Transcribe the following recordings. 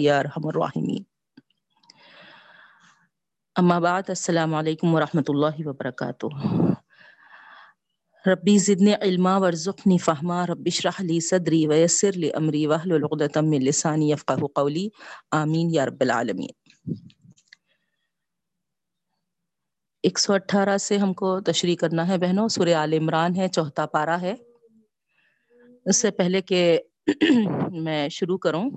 یا ارحم الراحمین اما بعد، السلام علیکم ورحمۃ اللہ وبرکاتہ ربی زدنی علما ورزقنی فہما رب اشرح لی صدری ویسر لی امری واحلل عقدۃ من لسانی یفقهوا قولی آمین یا رب العالمین ایک سو اٹھارہ سے ہم کو تشریح کرنا ہے بہنوں. سورہ آل عمران ہے چوتھا پارا ہے. اس سے پہلے کہ میں شروع کروں.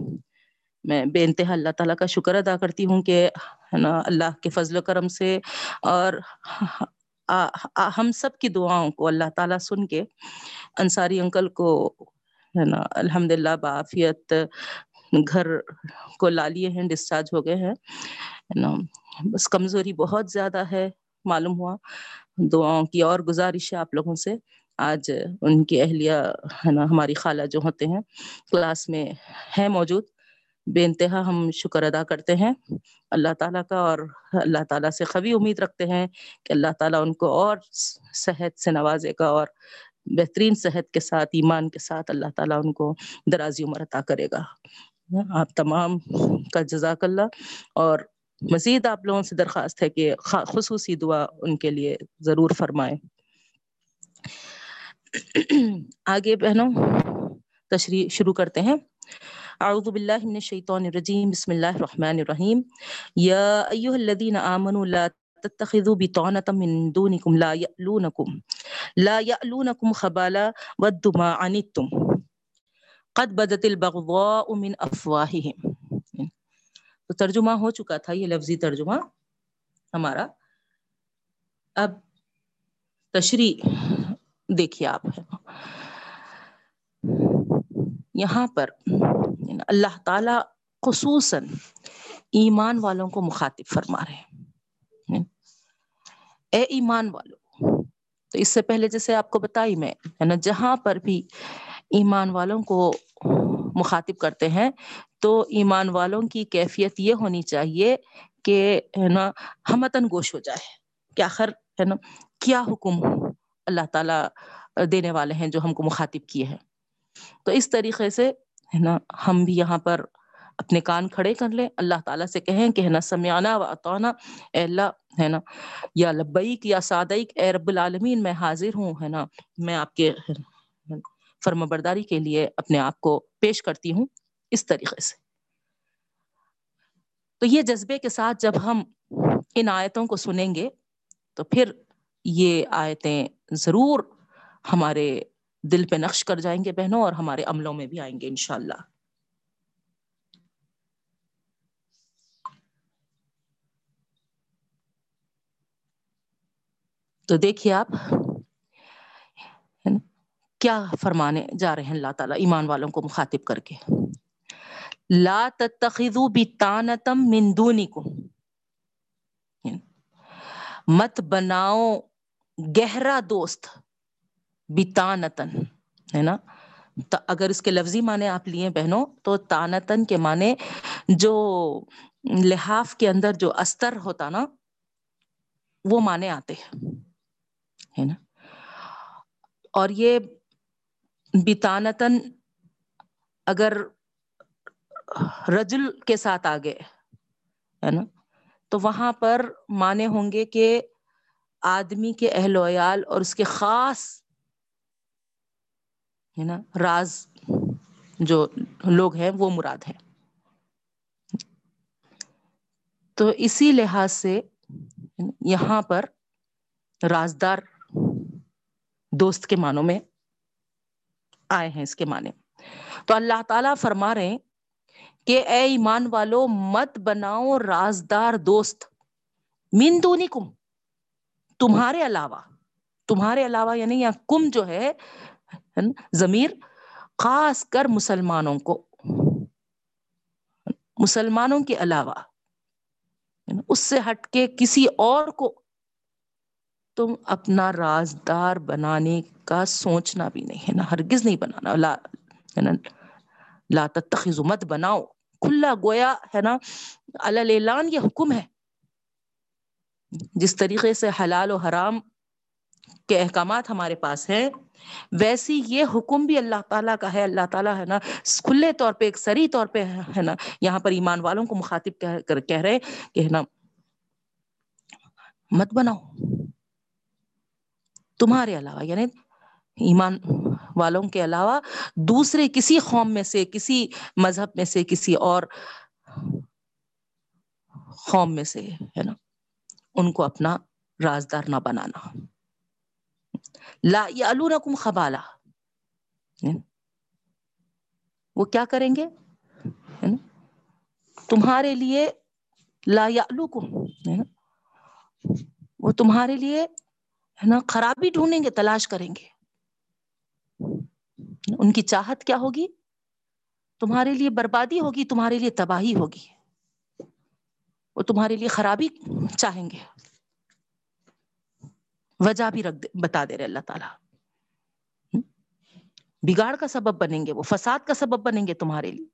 میں بے انتہا اللہ تعالیٰ کا شکر ادا کرتی ہوں کہ ہے نا اللہ کے فضل و کرم سے اور ہم سب کی دعاؤں کو اللہ تعالیٰ سن کے انصاری انکل کو ہے نا الحمد للہ بعافیت گھر کو لا لیے ہیں، ڈسچارج ہو گئے ہیں۔ نا بس کمزوری بہت زیادہ ہے معلوم ہوا۔ دعاؤں کی اور گزارش ہے آپ لوگوں سے۔ آج ان کی اہلیہ ہے نا ہماری خالہ جو ہوتے ہیں، کلاس میں ہے موجود۔ بے انتہا ہم شکر ادا کرتے ہیں۔ اللہ تعالیٰ کا اور اللہ تعالیٰ سے قوی امید رکھتے ہیں کہ اللہ تعالیٰ ان کو اور صحت سے نوازے گا اور بہترین صحت کے ساتھ، ایمان کے ساتھ اللہ تعالیٰ ان کو درازی عمر عطا کرے گا۔ آپ تمام کا جزاک اللہ۔ اور مزید آپ لوگوں سے درخواست ہے کہ خصوصی دعا ان کے لیے ضرور فرمائیں۔ آگے بہنوں، تشریح شروع کرتے ہیں۔ اعوذ باللہ من الشیطان الرجیم، بسم اللہ الرحمن الرحیم. یا ایہا الذین آمنوا لا تتخذوا بطانة من دونکم لا یألونکم لا یألونکم خبالا ودوا ما عنتم قد بدت البغضاء من افواہہم. تو ترجمہ ہو چکا تھا یہ لفظی ترجمہ ہمارا. اب تشریح دیکھیے آپ. یہاں پر اللہ تعالی خصوصاً ایمان والوں کو مخاطب فرما رہے ہیں۔ اے ایمان والوں تو اس سے پہلے جیسے آپ کو بتائی میں، ہے نا، جہاں پر بھی ایمان والوں کو مخاطب کرتے ہیں، تو ایمان والوں کی کیفیت یہ ہونی چاہیے کہ، ہے نا، ہمتن گوش ہو جائے کہ آخر، ہے نا، کیا حکم اللہ تعالی دینے والے ہیں جو ہم کو مخاطب کیے ہیں۔ تو اس طریقے سے ہے نا، ہم بھی یہاں پر اپنے کان کھڑے کر لیں۔ اللہ تعالیٰ سے کہیں کہ ہے نا سمیانہ و اطانا اے اللہ، ہے نا، یا لبیک یا صادق اے رب العالمین، میں حاضر ہوں، ہے نا، میں آپ کے فرم برداری کے لیے اپنے آپ کو پیش کرتی ہوں۔ اس طریقے سے۔ تو یہ جذبے کے ساتھ جب ہم ان آیتوں کو سنیں گے، تو پھر یہ آیتیں ضرور ہمارے دل پہ نقش کر جائیں گے بہنوں اور ہمارے عملوں میں بھی آئیں گے انشاءاللہ۔ تو دیکھیے آپ، کیا فرمانے جا رہے ہیں اللہ تعالیٰ ایمان والوں کو مخاطب کر کے؟ لا تتخذوا بتانتم من دونکم۔ مت بناؤ گہرا دوست۔ بتانتن ہے نا؟ اگر اس کے لفظی معنی آپ لیے بہنوں، تو تانتن کے معنی جو لحاف کے اندر جو استر ہوتا نا، وہ معنی آتے ہیں، ہے نا؟ اور یہ بتانتن اگر رجل کے ساتھ آگے، ہے نا؟ تو وہاں پر مانے ہوں گے کہ آدمی کے اہل و عیال اور اس کے خاص ہے نا، راز جو لوگ ہیں وہ مراد ہے تو اسی لحاظ سے یہاں پر رازدار دوست کے معنوں میں آئے ہیں اس کے معنی۔ تو اللہ تعالیٰ فرما رہے ہیں کہ اے ایمان والو، مت بناؤ رازدار دوست۔ من دونکم، تمہارے علاوہ تمہارے علاوہ یعنی یا کم جو ہے ضمیر خاص کر مسلمانوں کو، مسلمانوں کے علاوہ یعنی اس سے ہٹ کے کسی اور کو تم اپنا رازدار بنانے کا سوچنا بھی نہیں ہے نا ہرگز نہیں بنانا، لا ہے نا لا تتخذوا مت بناؤ، کھلا گویا ہے نا اعلان یہ حکم ہے۔ جس طریقے سے حلال و حرام کے احکامات ہمارے پاس ہیں ویسی یہ حکم بھی اللہ تعالیٰ کا ہے، اللہ تعالیٰ ہے نا، کھلے طور پہ، ایک سری طور پہ ہے نا، یہاں پر ایمان والوں کو مخاطب کہہ رہے کہ ہے نا، مت بناؤ۔ تمہارے علاوہ یعنی ایمان والوں کے علاوہ دوسرے کسی قوم میں سے، کسی مذہب میں سے، کسی اور قوم میں سے ہے نا، ان کو اپنا رازدار نہ بنانا۔ لا یعلونکم خبالا. وہ کیا کریں گے؟ تمہارے لیے لا یعلوکم وہ تمہارے لیے ہے نا خرابی ڈھونڈیں گے، تلاش کریں گے. ان کی چاہت کیا ہوگی؟ تمہارے لیے بربادی ہوگی، تمہارے لیے تباہی ہوگی. وہ تمہارے لیے خرابی چاہیں گے. وجہ بھی رکھ بتا دے رہے اللہ تعالی۔ بگاڑ کا سبب بنیں گے وہ، فساد کا سبب بنیں گے تمہارے لیے۔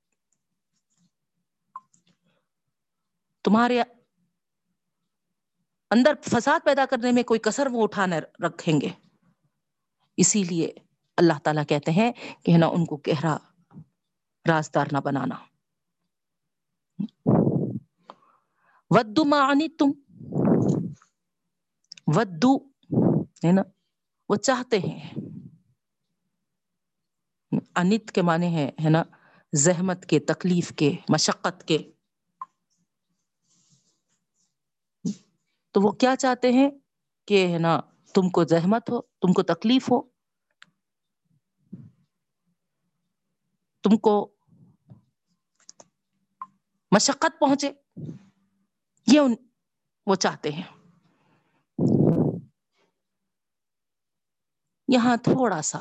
تمہارے اندر فساد پیدا کرنے میں کوئی کسر وہ اٹھانے رکھیں گے۔ اسی لیے اللہ تعالیٰ کہتے ہیں کہ نا، ان کو گہرا رازدار نہ بنانا۔ ودو معنی تم ودو ہے نا؟ وہ چاہتے ہیں۔ انت کے معنی ہے ہے نا؟ زحمت کے، تکلیف کے، مشقت کے۔ تو وہ کیا چاہتے ہیں؟ کہ، ہے نا، تم کو زحمت ہو، تم کو تکلیف ہو۔ تم کو مشقت پہنچے۔ یہ ان، وہ چاہتے ہیں۔ یہاں تھوڑا سا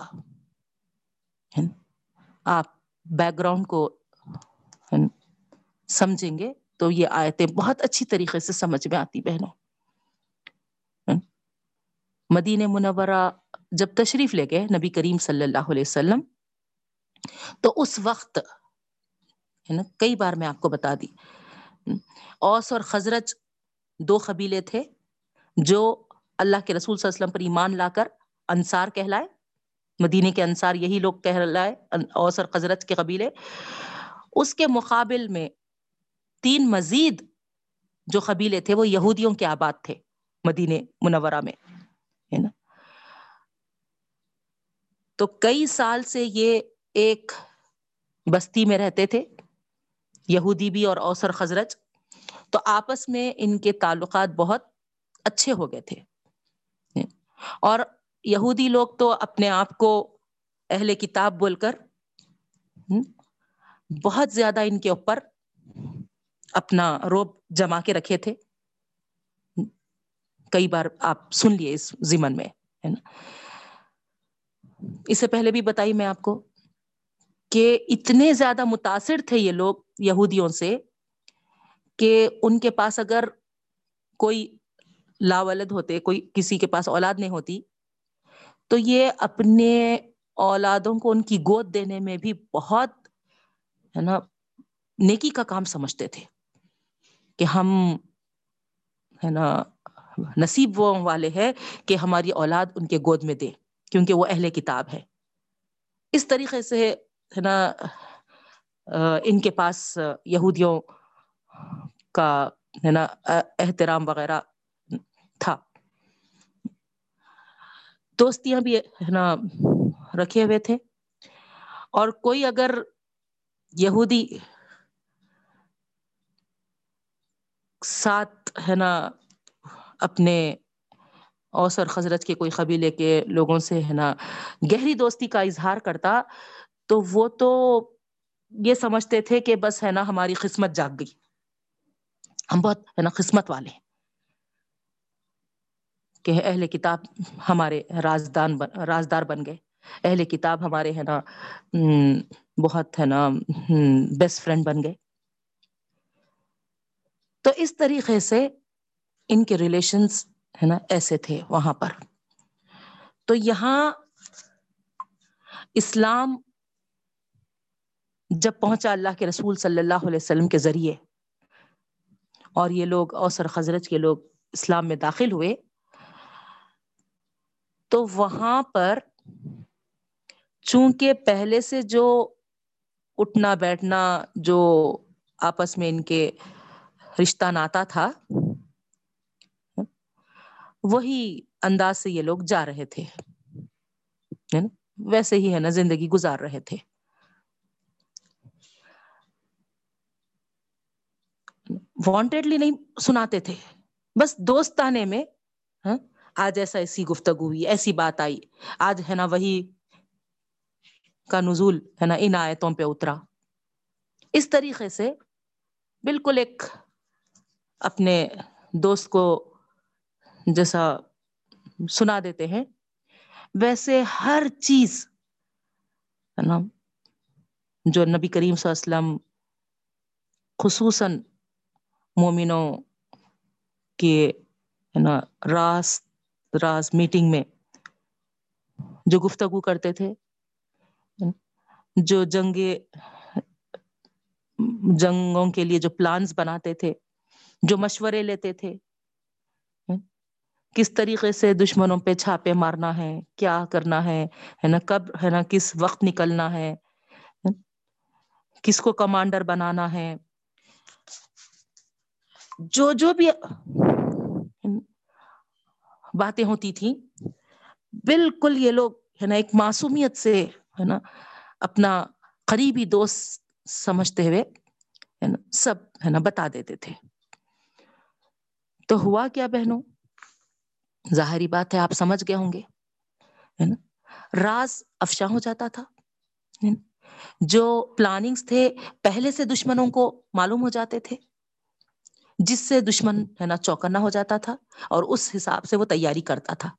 آپ بیک گراؤنڈ کو سمجھیں گے تو یہ آیتیں بہت اچھی طریقے سے سمجھ میں آتی بہنوں۔ مدینہ منورہ جب تشریف لے گئے نبی کریم صلی اللہ علیہ وسلم، تو اس وقت، ہے نا، کئی بار میں آپ کو بتا دی۔ اوس اور خزرج دو قبیلے تھے جو اللہ کے رسول صلی اللہ علیہ وسلم پر ایمان لا کر انصار کہلائے مدینے کے انصار یہی لوگ کہلائے، اوس اور کے قبیلے۔ اس کے مقابل میں تین مزید جو قبیلے تھے، وہ یہودیوں کے آباد تھے مدینے منورہ میں، ہے نا؟ تو کئی سال سے یہ ایک بستی میں رہتے تھے، یہودی بھی اور اوسر خزرج تو آپس میں ان کے تعلقات بہت اچھے ہو گئے تھے۔ اور یہودی لوگ تو اپنے آپ کو اہل کتاب بول کر بہت زیادہ ان کے اوپر اپنا روب جما کے رکھے تھے۔ کئی بار آپ سن لیے اس زمن میں، ہے نا؟ اس سے پہلے بھی بتائی میں آپ کو کہ اتنے زیادہ متاثر تھے یہ لوگ یہودیوں سے کہ ان کے پاس اگر کوئی لاولد ہوتے، کوئی کسی کے پاس اولاد نہیں ہوتی تو یہ اپنے اولادوں کو ان کی گود دینے میں بھی بہت ہے نا، نیکی کا کام سمجھتے تھے کہ ہم ہے نا، نصیب وہ والے ہے کہ ہماری اولاد ان کے گود میں دے، کیونکہ وہ اہل کتاب ہے۔ اس طریقے سے ہے نا ان کے پاس یہودیوں کا ہے نا، احترام وغیرہ تھا دوستیاں بھی نا، رکھے ہوئے تھے۔ اور کوئی اگر یہودی ساتھ ہے نا، اپنے اوسر خزرت کے کوئی قبیلے کے لوگوں سے ہے نا گہری دوستی کا اظہار کرتا، تو وہ تو یہ سمجھتے تھے کہ بس ہے نا ہماری قسمت جاگ گئی۔ ہم بہت ہے نا قسمت والے کہ اہل کتاب ہمارے رازدان بن رازدار بن گئے۔ اہل کتاب ہمارے ہے نا بہت ہے نا بیسٹ فرینڈ بن گئے۔ تو اس طریقے سے ان کے ریلیشنز ہے نا ایسے تھے وہاں پر۔ تو یہاں اسلام جب پہنچا اللہ کے رسول صلی اللہ علیہ وسلم کے ذریعے اور یہ لوگ اوسر خزرج کے لوگ اسلام میں داخل ہوئے تو وہاں پر چونکہ پہلے سے جو اٹھنا بیٹھنا جو آپس میں ان کے رشتہ ناتا تھا وہی انداز سے یہ لوگ جا رہے تھے ویسے ہی ہے نا زندگی گزار رہے تھے۔ وانٹیڈلی نہیں سناتے تھے بس دوستانے میں ہاں، آج ایسا ایسی گفتگو ہوئی، ایسی بات آئی۔ آج ہے نا وہی کا نزول ہے نا ان آیتوں پہ اترا۔ اس طریقے سے بالکل ایک اپنے دوست کو جیسا سنا دیتے ہیں، ویسے ہر چیز ہے نا جو نبی کریم صلی اللہ علیہ وسلم خصوصاً مومنوں کے ہے نا راس راس میٹنگ میں جو گفتگو کرتے تھے، جو جنگ جنگوں کے لیے جو پلانز بناتے تھے، جو مشورے لیتے تھے، کس طریقے سے دشمنوں پہ چھاپے مارنا ہے، کیا کرنا ہے ہے نا، کب، ہے نا، کس وقت نکلنا ہے، کس کو کمانڈر بنانا ہے۔ جو جو بھی باتیں ہوتی تھیں۔ بالکل یہ لوگ، ہے نا، ایک معصومیت سے، ہے نا، اپنا قریبی دوست سمجھتے ہوئے، ہے نا، سب، ہے نا، بتا دیتے تھے۔ تو ہوا کیا بہنوں؟ ظاہری بات ہے، آپ سمجھ گئے ہوں گے، ہے نا۔ راز افشاں ہو جاتا تھا۔ جو پلاننگز تھے، پہلے سے دشمنوں کو معلوم ہو جاتے تھے۔ جس سے دشمن ہے نا چوکنا ہو جاتا تھا اور اس حساب سے وہ تیاری کرتا تھا۔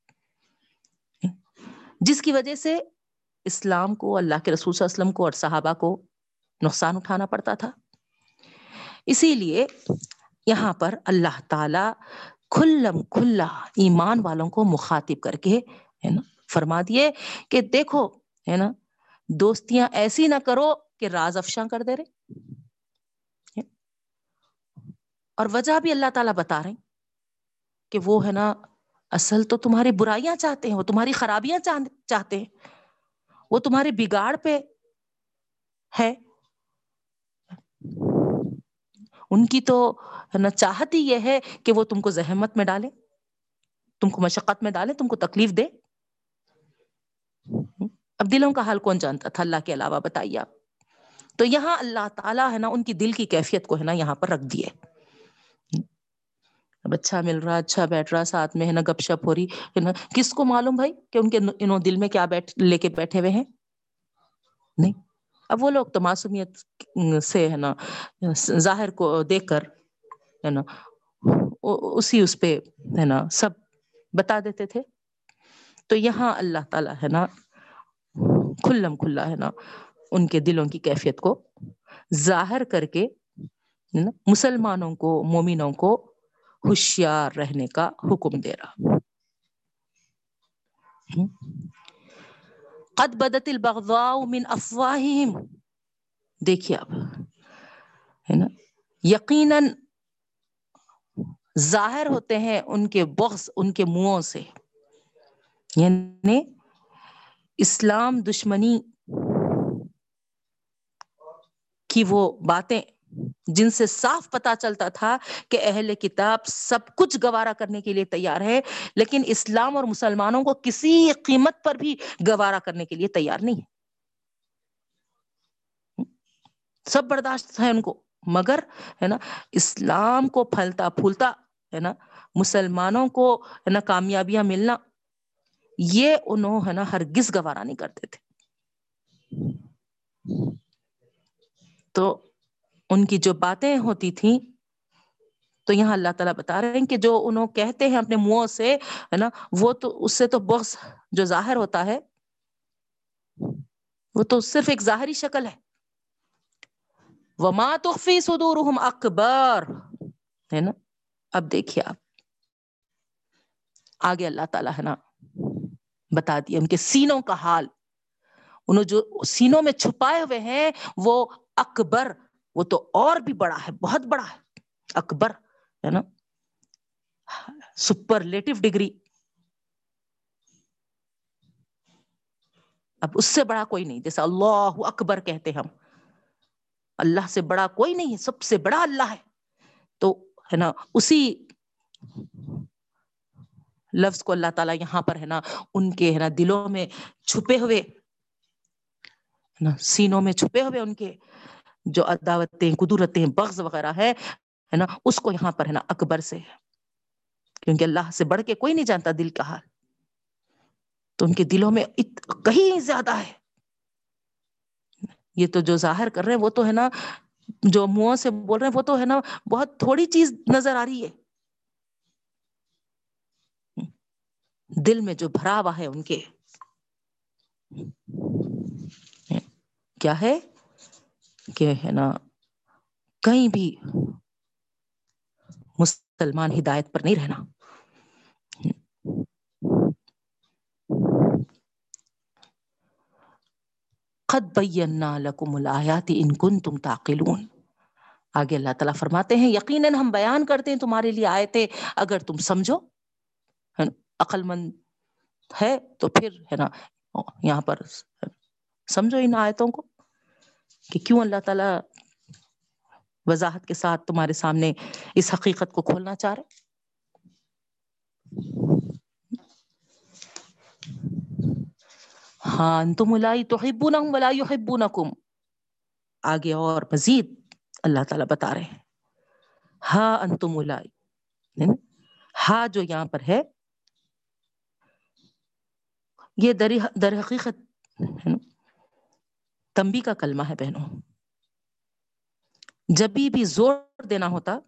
جس کی وجہ سے اسلام کو، اللہ کے رسول صلی اللہ علیہ وسلم کو اور صحابہ کو نقصان اٹھانا پڑتا تھا۔ اسی لیے یہاں پر اللہ تعالی کھلم کھلا ایمان والوں کو مخاطب کر کے ہے نا فرما دیے کہ دیکھو ہے نا، دوستیاں ایسی نہ کرو کہ راز افشاں کر دے رہے۔ اور وجہ بھی اللہ تعالیٰ بتا رہے ہیں کہ وہ ہے نا، اصل تو تمہاری برائیاں چاہتے ہیں، وہ تمہاری خرابیاں چاہتے ہیں۔ وہ تمہارے بگاڑ پہ ہے۔ ان کی تو چاہت ہی یہ ہے کہ وہ تم کو زحمت میں ڈالے تم کو مشقت میں ڈالے تم کو تکلیف دے اب دلوں کا حال کون جانتا تھا؟ اللہ کے علاوہ بتائیے آپ۔ تو یہاں اللہ تعالیٰ ہے نا ان کی دل کی کیفیت کو ہے نا یہاں پر رکھ دیے۔ اب اچھا مل رہا اچھا بیٹھ رہا ساتھ میں ہے نا، گپ شپ ہو رہی ہے نا۔ کس کو معلوم بھائی کہ ان کے انہوں دل میں کیا بیٹھ، لے کے بیٹھے ہوئے ہیں؟ نہیں۔ اب وہ لوگ تو معصومیت سے ہے نا، ظاہر کو دیکھ کر ہے نا اسی اس پہ ہے نا سب بتا دیتے تھے۔ تو یہاں اللہ تعالی ہے نا، کھلم کھلا ہے نا ان کے دلوں کی کیفیت کو ظاہر کر کے مسلمانوں کو، مومنوں کو ہوشیار رہنے کا حکم دے رہا۔ قد بدت البغضاء من افواہہم۔ دیکھیے آپ، ہے نا؟ یقیناً ظاہر ہوتے ہیں ان کے بغض، ان کے منہوں سے۔ یعنی اسلام دشمنی کی وہ باتیں جن سے صاف پتا چلتا تھا کہ اہل کتاب سب کچھ گوارا کرنے کے لیے تیار ہے، لیکن اسلام اور مسلمانوں کو کسی قیمت پر بھی گوارا کرنے کے لیے تیار نہیں ہے۔ سب برداشت ہے ان کو، مگر ہے نا، اسلام کو پھلتا پھولتا ہے نا، مسلمانوں کو ہے نا کامیابیاں ملنا، یہ انہوں ہے نا ہرگز گوارا نہیں کرتے تھے۔ تو ان کی جو باتیں ہوتی تھیں، تو یہاں اللہ تعالیٰ بتا رہے ہیں کہ جو انہوں کہتے ہیں اپنے منہوں سے، ہے نا، وہ تو، اس سے تو بہت جو ظاہر ہوتا ہے، وہ تو صرف ایک ظاہری شکل ہے۔ وہ ماں تخفی سدور اکبر ہے نا؟ اب دیکھیے آپ۔ آگے اللہ تعالیٰ، ہے نا، بتا دیا ان کے سینوں کا حال۔ انہوں جو سینوں میں چھپائے ہوئے ہیں، وہ اکبر وہ تو اور بھی بڑا ہے، بہت بڑا ہے۔ اکبر، ہے نا؟ سپر لیٹو ڈگری اب اس سے بڑا کوئی نہیں جیسا اللہ اکبر کہتے ہم۔ اللہ سے بڑا کوئی نہیں ہے، سب سے بڑا اللہ ہے۔ تو، ہے نا، اسی لفظ کو اللہ تعالیٰ یہاں پر، ہے نا، ان کے، ہے نا، دلوں میں چھپے ہوئے نا، سینوں میں چھپے ہوئے ان کے۔ جو عداوتیں، قدرتیں، بغض وغیرہ ہے نا، اس کو یہاں پر ہے نا اکبر سے۔ کیونکہ اللہ سے بڑھ کے کوئی نہیں جانتا دل کا حال۔ تو ان کے دلوں میں کہیں زیادہ ہے۔ یہ تو جو ظاہر کر رہے ہیں، وہ تو ہے نا، جو منہوں سے بول رہے ہیں، وہ تو ہے نا، بہت تھوڑی چیز نظر آ رہی ہے۔ دل میں جو بھرا ہوا ہے ان کے۔ کیا ہے؟ کہ ہے نا، کہیں بھی مسلمان ہدایت پر نہیں رہنا۔ قد بینا لکم الآیات ان کنتم تعقلون۔ آگے اللہ تعالیٰ فرماتے ہیں، یقیناً ہم بیان کرتے ہیں تمہارے لیے آیتیں، اگر تم سمجھو عقل مند ہے تو پھر، ہے نا، یہاں پر سمجھو ان آیتوں کو۔ کہ کیوں اللہ تعالیٰ وضاحت کے ساتھ تمہارے سامنے اس حقیقت کو کھولنا چاہ رہے ہاں تم الائی تو آگے اور مزید اللہ تعالیٰ بتا رہے ہیں۔ ہاں انتم الائی یعنی ہاں جو یہاں پر ہے، یہ در حقیقت یعنی تمبی کا کلمہ ہے بہنوں۔ جب بھی زور دینا ہوتا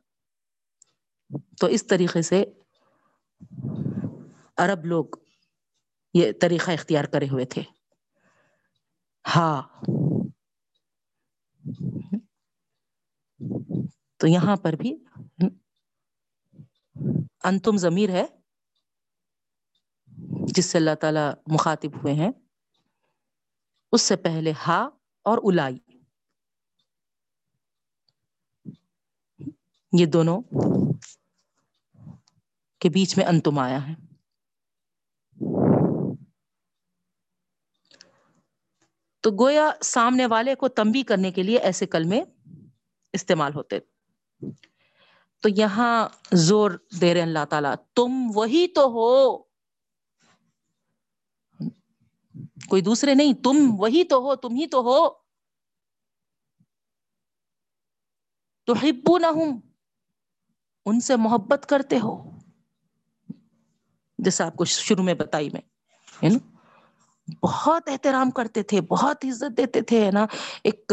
تو اس طریقے سے عرب لوگ یہ طریقہ اختیار کرے ہوئے تھے۔ ہاں۔ تو یہاں پر بھی انتم ضمیر ہے، جس سے اللہ تعالی مخاطب ہوئے ہیں۔ اس سے پہلے ہا اور الائی۔ یہ دونوں کے بیچ میں انتم آیا ہے۔ تو گویا سامنے والے کو تمبی کرنے کے لیے ایسے کلمے استعمال ہوتے۔ تو یہاں زور دے رہے اللہ تعالیٰ، تم وہی تو ہو۔ کوئی دوسرے نہیں تم وہی تو ہو تم ہی تو ہو۔ تو ہبو نہ ہوں ان سے محبت کرتے ہو۔ جیسا آپ کو شروع میں بتائی میں بہت احترام کرتے تھے، بہت عزت دیتے تھے نا؟ ایک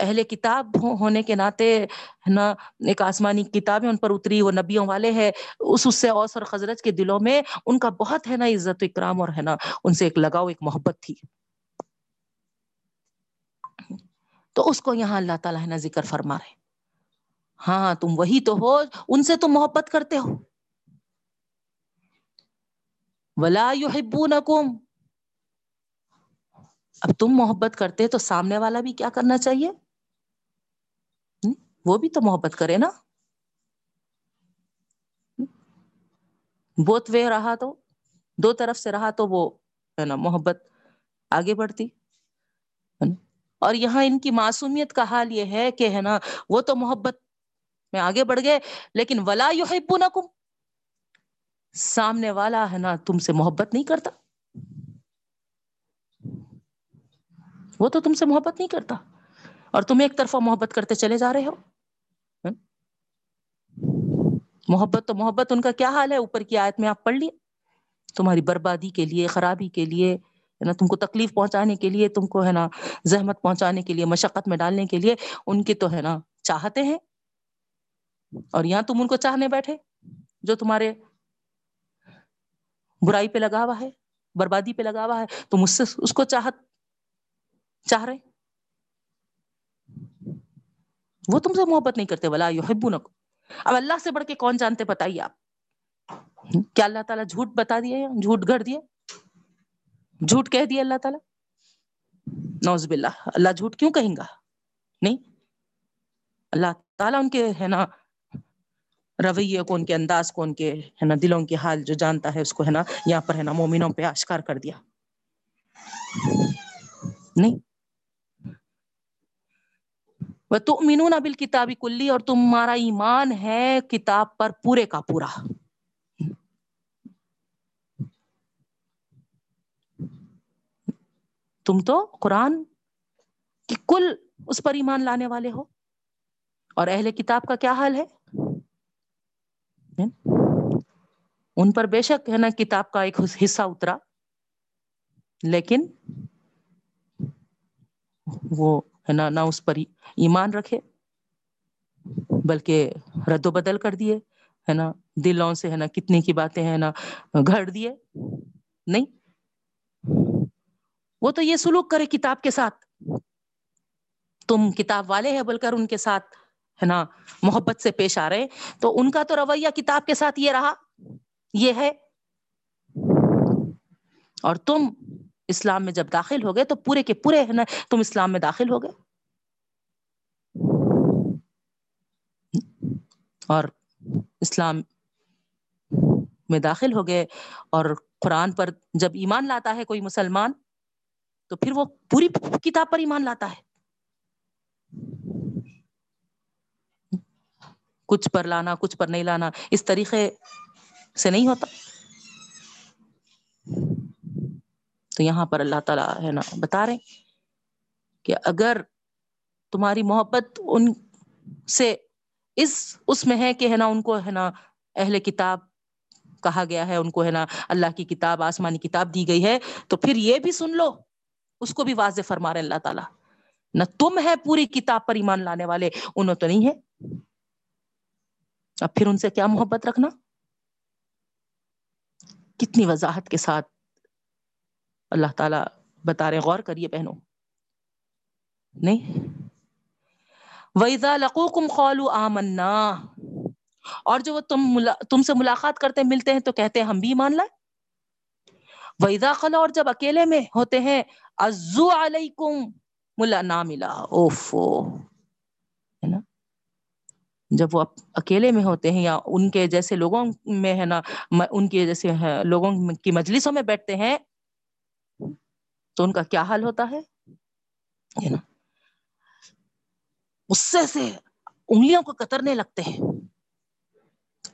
اہل کتاب ہونے کے ناطے، ہے نا؟ ایک آسمانی کتابیں ان پر اتری، وہ نبیوں والے ہے اس اس سے اوس اور خزرت کے دلوں میں ان کا بہت، ہے نا، عزت و اکرام اور، ہے نا، ان سے ایک لگاؤ، ایک محبت تھی۔ تو اس کو یہاں اللہ تعالیٰ، ہے نا، ذکر فرما رہے ہاں تم وہی تو ہو، ان سے تم محبت کرتے ہو۔ ولا يحبونكم اب تم محبت کرتے تو سامنے والا بھی کیا کرنا چاہیے؟ وہ بھی تو محبت کرے نا۔ بوتھ وے رہا تو، دو طرف سے رہا تو وہ ہے نا محبت آگے بڑھتی۔ اور یہاں ان کی معصومیت کا حال یہ ہے کہ ہے نا، وہ تو محبت میں آگے بڑھ گئے، لیکن ولا یحبونکم سامنے والا ہے نا تم سے محبت نہیں کرتا۔ وہ تو تم سے محبت نہیں کرتا اور تم ایک طرفہ محبت کرتے چلے جا رہے ہو۔ محبت تو محبت، ان کا کیا حال ہے؟ اوپر کی آیت میں آپ پڑھ لیے۔ تمہاری بربادی کے لیے، خرابی کے لیے، ہے نا، تم کو تکلیف پہنچانے کے لیے، تم کو، ہے نا، زحمت پہنچانے کے لیے، مشقت میں ڈالنے کے لیے ان کی تو، ہے نا، چاہتے ہیں۔ اور یہاں تم ان کو چاہنے بیٹھے، جو تمہارے برائی پہ لگا ہوا ہے، بربادی پہ لگا ہوا ہے، تم اس سے، اس کو چاہت چاہ رہے وہ تم سے محبت نہیں کرتے بلا یحبونکم اب اللہ سے بڑھ کے کون جانتے، بتائیے آپ۔ کیا اللہ تعالیٰ جھوٹ بتا دیا جھوٹ گھڑ دیا جھوٹ کہہ دیا اللہ تعالیٰ؟ نوز باللہ۔ اللہ جھوٹ کیوں کہیں گا؟ نہیں؟ اللہ تعالیٰ ان کے، ہے نا، رویے کو، ان کے انداز کو، ان کے، ہے نا، دلوں کے حال جو جانتا ہے، اس کو، ہے نا، یہاں پر، ہے نا، مومنوں پہ آشکار کر دیا۔ نہیں؟ وہ تو مینون ابل کتابی کلی اور تمہارا ایمان ہے کتاب پر پورے کا پورا۔ تم تو قرآن کی کل اس پر ایمان لانے والے ہو۔ اور اہل کتاب کا کیا حال ہے؟ ان پر بے شک ہے نا کتاب کا ایک حصہ اترا، لیکن وہ ہے نا نہ اس پر ایمان رکھے، بلکہ رد و بدل کر دیے، ہے نا، دلوں سے، ہے نا، کتنی کی باتیں ہیں نا، گھڑ دیے۔ نہیں، وہ تو یہ سلوک کرے کتاب کے ساتھ۔ تم کتاب والے ہیں بول کر ان کے ساتھ، ہے نا، محبت سے پیش آ رہے۔ تو ان کا تو رویہ کتاب کے ساتھ یہ رہا، یہ ہے۔ اور تم اسلام میں جب داخل ہو گئے تو پورے کے پورے ہے نا، تم اسلام میں داخل ہو گئے۔ اور اسلام میں داخل ہو گئے۔ اور قرآن پر جب ایمان لاتا ہے کوئی مسلمان، تو پھر وہ پوری کتاب پر ایمان لاتا ہے۔ کچھ پر لانا، کچھ پر نہیں لانا، اس طریقے سے نہیں ہوتا۔ تو یہاں پر اللہ تعالی ہے نا بتا رہے کہ اگر تمہاری محبت ان سے اس اس میں ہے کہ ہے نا ان کو ہے نا اہل کتاب کہا گیا ہے، ان کو ہے نا اللہ کی کتاب، آسمانی کتاب دی گئی ہے، تو پھر یہ بھی سن لو، اس کو بھی واضح فرما رہے اللہ تعالی۔ نہ تم ہے پوری کتاب پر ایمان لانے والے، انہوں تو نہیں ہے۔ اب پھر ان سے کیا محبت رکھنا؟ کتنی وضاحت کے ساتھ اللہ تعالی بتا رہے غور کریے بہنوں۔ نہیں؟ ویزا لقو کم خولو آمنا۔ اور جو وہ تم ملا، تم سے ملاقات کرتے ملتے ہیں تو کہتے ہیں، ہم بھی مان لائیں۔ ویزا خلا، اور جب اکیلے میں ہوتے ہیں ازو علیکم ملا نہ ملا اوفو۔ ہے نا؟ جب وہ اکیلے میں ہوتے ہیں یا ان کے جیسے لوگوں میں ہے نا ان کے جیسے لوگوں کی مجلسوں میں بیٹھتے ہیں تو ان کا کیا حال ہوتا ہے؟ نا۔ غصے سے انگلیوں کو کترنے لگتے ہیں۔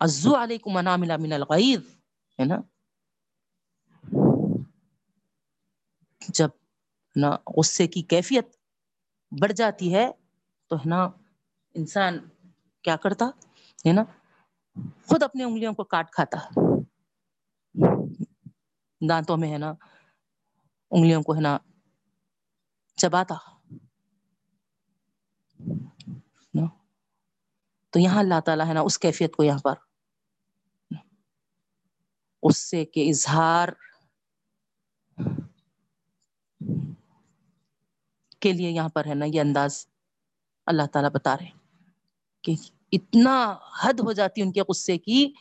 ازو علیکم منا من الغیر ہے نا۔ جب نا غصے کی کیفیت بڑھ جاتی ہے، تو ہے نا انسان کیا کرتا، ہے نا، خود اپنی انگلیوں کو کاٹ کھاتا۔ دانتوں میں ہے نا انگلیوں کو ہے نا چباتا۔ تو یہاں اللہ تعالی ہے نا اس کیفیت کو یہاں پر۔ غصے کے اظہار کے لیے یہاں پر ہے نا یہ انداز اللہ تعالی بتا رہے کہ اتنا حد ہو جاتی ان کے غصے کی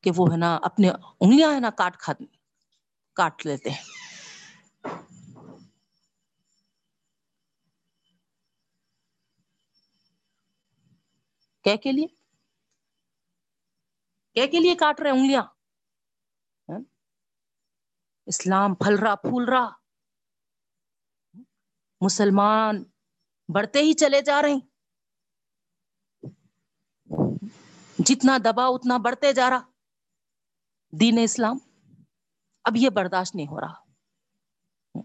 کہ وہ ہے نا اپنے انگلیاں ہے نا کاٹ کھا کاٹ لیتے ہیں۔ کیا کے لیے؟ کیا کے لیے کاٹ رہے انگلیاں۔ ہاں؟ اسلام پھل رہا، پھول رہا۔ مسلمان بڑھتے ہی چلے جا رہے ہیں۔ جتنا دباؤ اتنا بڑھتے جا رہا۔ دین اسلام۔ اب یہ برداشت نہیں ہو رہا۔ ہاں؟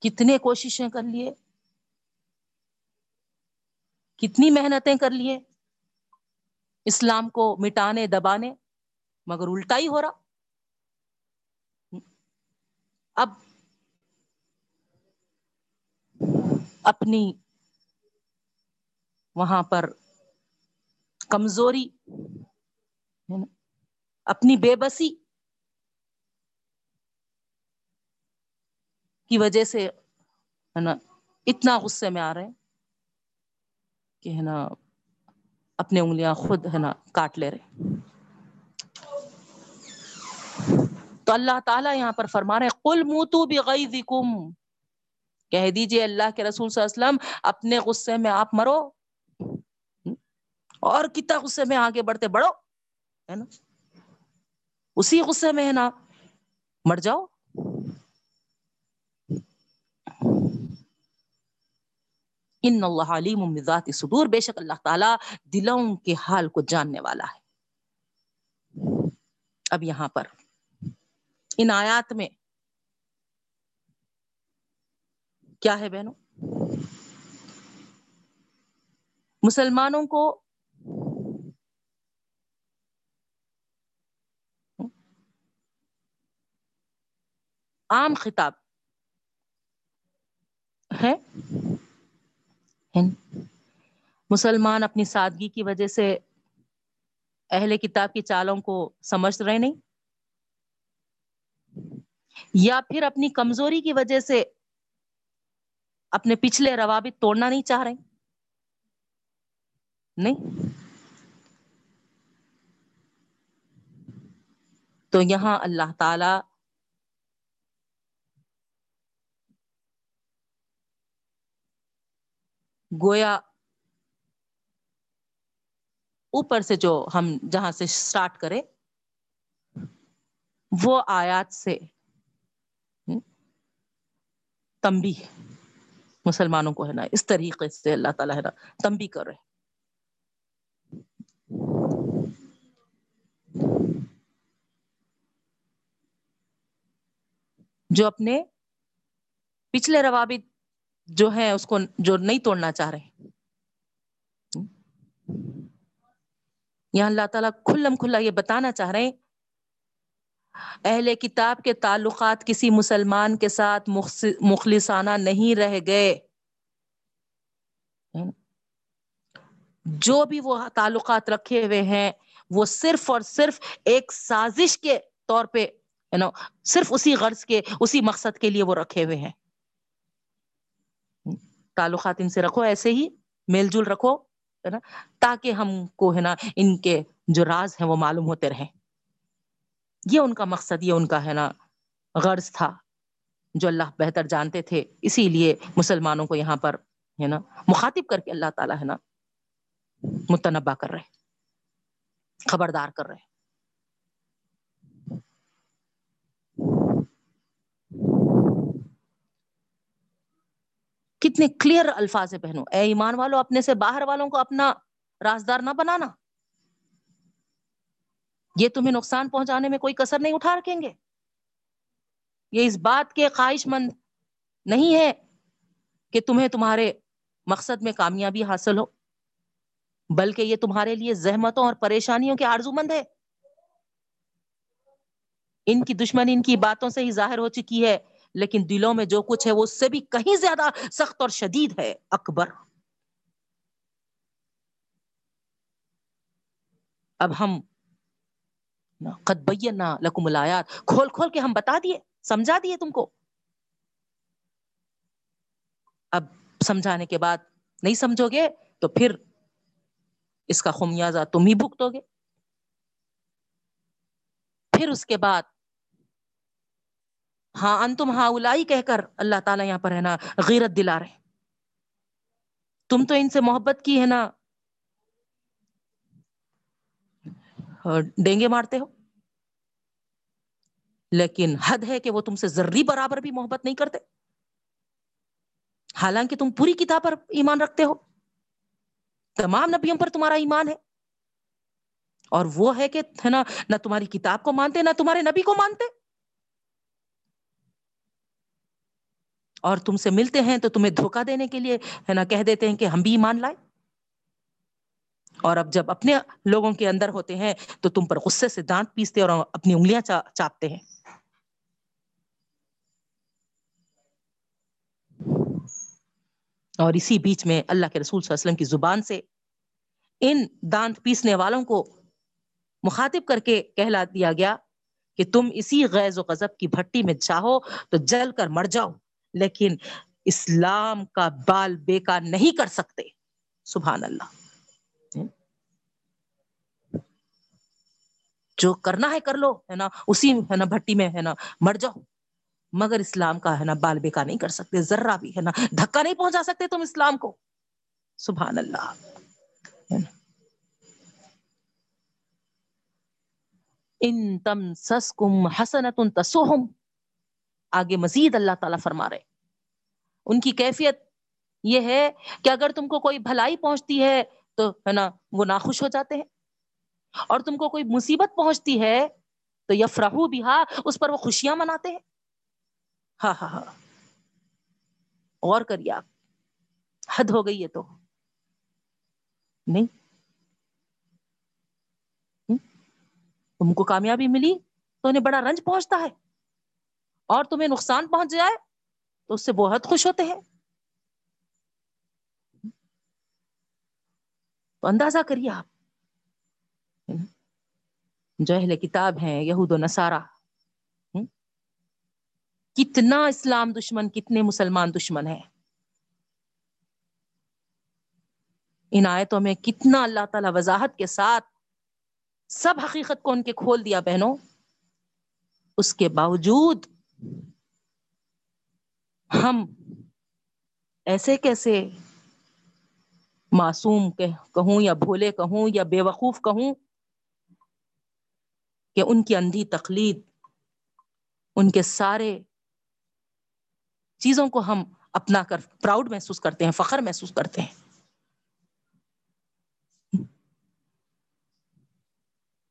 کتنے کوششیں کر لیے۔ کتنی محنتیں کر لیے، اسلام کو مٹانے، دبانے، مگر الٹا ہی ہو رہا۔ اب اپنی وہاں پر کمزوری اپنی بے بسی کی وجہ سے، ہے نا، اتنا غصے میں آ رہے ہیں۔ کہ ہے نا اپنی انگلیاں خود ہے نا کاٹ لے رہے تو اللہ تعالی یہاں پر فرما رہے کل منہ بھی گئی کہہ دیجیے اللہ کے رسول صلی اللہ علیہ وسلم، اپنے غصے میں آپ مرو۔ اور کتنا غصے میں آگے بڑھتے بڑھو، ہے نا۔ اسی غصے میں ہے نا، مر جاؤ۔ ان اللہ علیم ذات صدور بے شک اللہ تعالیٰ دلوں کے حال کو جاننے والا ہے۔ اب یہاں پر۔ ان آیات میں کیا ہے بہنوں؟ مسلمانوں کو عام خطاب ہے۔ مسلمان اپنی سادگی کی وجہ سے اہل کتاب کی چالوں کو سمجھ رہے نہیں۔ یا پھر اپنی کمزوری کی وجہ سے اپنے پچھلے روابط توڑنا نہیں چاہ رہے۔ نہیں۔ تو یہاں اللہ تعالی گویا اوپر سے جو ہم جہاں سے سٹارٹ کرے وہ آیات سے تمبی مسلمانوں کو ہے نا، اس طریقے سے اللہ تعالیٰ ہے نا تمبی کر رہے جو اپنے پچھلے روابط جو ہے اس کو جو نہیں توڑنا چاہ رہے یہاں اللہ تعالیٰ کھلم کھلا یہ بتانا چاہ رہے ہیں۔ اہل کتاب کے تعلقات کسی مسلمان کے ساتھ مخلصانہ نہیں رہ گئے۔ جو بھی وہ تعلقات رکھے ہوئے ہیں، وہ صرف اور صرف ایک سازش کے طور پہ صرف اسی غرض کے، اسی مقصد کے لیے وہ رکھے ہوئے ہیں۔ تعلقات ان سے رکھو، ایسے ہی میل جول رکھو، ہے نا؟ تاکہ ہم کو، ہے نا، ان کے جو راز ہیں وہ معلوم ہوتے رہیں۔ یہ ان کا مقصد، یہ ان کا، ہے نا، غرض تھا جو اللہ بہتر جانتے تھے۔ اسی لیے مسلمانوں کو یہاں پر، ہے نا، مخاطب کر کے اللہ تعالیٰ، ہے نا متنبع کر رہے، خبردار کر رہے۔ کتنے کلیئر الفاظ ہے بہنوں اے ایمان والوں اپنے سے باہر والوں کو اپنا رازدار نہ بنانا۔ یہ تمہیں نقصان پہنچانے میں کوئی کسر نہیں اٹھا رکھیں گے۔ یہ اس بات کے خواہش مند نہیں ہے کہ تمہیں تمہارے مقصد میں کامیابی حاصل ہو، بلکہ یہ تمہارے لیے زحمتوں اور پریشانیوں کے آرزو مند ہے۔ ان کی دشمنی ان کی باتوں سے ہی ظاہر ہو چکی ہے۔ لیکن دلوں میں جو کچھ ہے وہ اس سے بھی کہیں زیادہ سخت اور شدید ہے۔ اکبر۔ اب ہم قد بینا لکم الایات کھول کھول کے ہم بتا دیے، سمجھا دیے تم کو۔ اب سمجھانے کے بعد نہیں سمجھو گے تو پھر اس کا خمیازہ تم ہی بھگتو گے۔ پھر اس کے بعد ہاں انتم ہاں الائی کہہ کر اللہ تعالیٰ یہاں پر ہے نا غیرت دلا رہے تم تو ان سے محبت کی ہے نا۔ ڈینگے مارتے ہو۔ لیکن حد ہے کہ وہ تم سے ذری برابر بھی محبت نہیں کرتے۔ حالانکہ تم پوری کتاب پر ایمان رکھتے ہو۔ تمام نبیوں پر تمہارا ایمان ہے۔ اور وہ ہے کہ ہے نا، نہ تمہاری کتاب کو مانتے، نہ تمہارے نبی کو مانتے۔ اور تم سے ملتے ہیں تو تمہیں دھوکہ دینے کے لیے، ہے نا، کہہ دیتے ہیں کہ ہم بھی ایمان لائے اور اب جب اپنے لوگوں کے اندر ہوتے ہیں تو تم پر غصے سے دانت پیستے اور اپنی انگلیاں چاپتے ہیں۔ اور اسی بیچ میں اللہ کے رسول صلی اللہ علیہ وسلم کی زبان سے ان دانت پیسنے والوں کو مخاطب کر کے کہلا دیا گیا کہ تم اسی غیظ و غضب کی بھٹی میں چاہو تو جل کر مر جاؤ۔ لیکن اسلام کا بال بیکار نہیں کر سکتے۔ سبحان اللہ۔ جو کرنا ہے کر لو، ہے نا؟ اسی، ہے نا، بھٹی میں، ہے نا، مر جاؤ۔ مگر اسلام کا، ہے نا، بال بیکا نہیں کر سکتے۔ ذرہ بھی، ہے نا، دھکا نہیں پہنچا سکتے تم اسلام کو۔ سبحان اللہ۔ ان تم سس کم حسنت تسوہم۔ آگے مزید اللہ تعالیٰ فرما رہے ان کی کیفیت یہ ہے کہ اگر تم کو کوئی بھلائی پہنچتی ہے تو ہے نا، وہ ناخوش ہو جاتے ہیں۔ اور تم کو کوئی مصیبت پہنچتی ہے تو یہ فرحو بھی ہاں اس پر وہ خوشیاں مناتے ہیں۔ ہاں ہاں ہاں غور کریے آپ، حد ہو گئی ہے تو۔ نہیں۔ تم کو کامیابی ملی تو انہیں بڑا رنج پہنچتا ہے۔ اور تمہیں نقصان پہنچ جائے تو اس سے بہت خوش ہوتے ہیں۔ تو اندازہ کریے آپ۔ جو اہل کتاب ہیں، یہود و نصارہ کتنا اسلام دشمن، کتنے مسلمان دشمن ہیں۔ ان آیتوں میں کتنا اللہ تعالی وضاحت کے ساتھ سب حقیقت کو ان کے کھول دیا بہنوں۔ اس کے باوجود ہم ایسے کیسے معصوم کہوں یا بھولے کہوں یا بے وقوف کہوں کہ ان کی اندھی تقلید، ان کے سارے چیزوں کو ہم اپنا کر پراؤڈ محسوس کرتے ہیں، فخر محسوس کرتے ہیں۔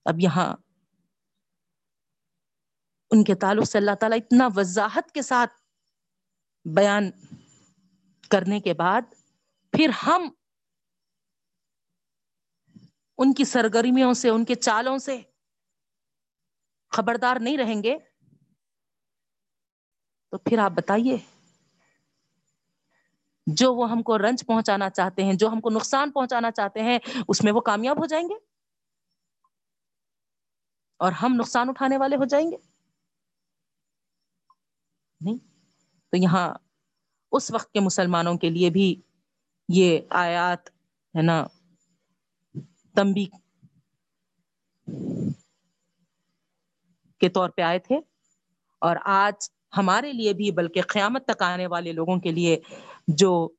اب یہاں ان کے تعلق سے اللہ تعالی اتنا وضاحت کے ساتھ بیان کرنے کے بعد پھر ہم ان کی سرگرمیوں سے، ان کے چالوں سے خبردار نہیں رہیں گے۔ تو پھر آپ بتائیے، جو وہ ہم کو رنج پہنچانا چاہتے ہیں، جو ہم کو نقصان پہنچانا چاہتے ہیں، اس میں وہ کامیاب ہو جائیں گے؟ اور ہم نقصان اٹھانے والے ہو جائیں گے؟ نہیں؟ تو یہاں اس وقت کے مسلمانوں کے لیے بھی یہ آیات ہے نا تمبی کے طور پہ آئے تھے۔ اور آج ہمارے لیے بھی، بلکہ قیامت تک آنے والے لوگوں کے لیے جو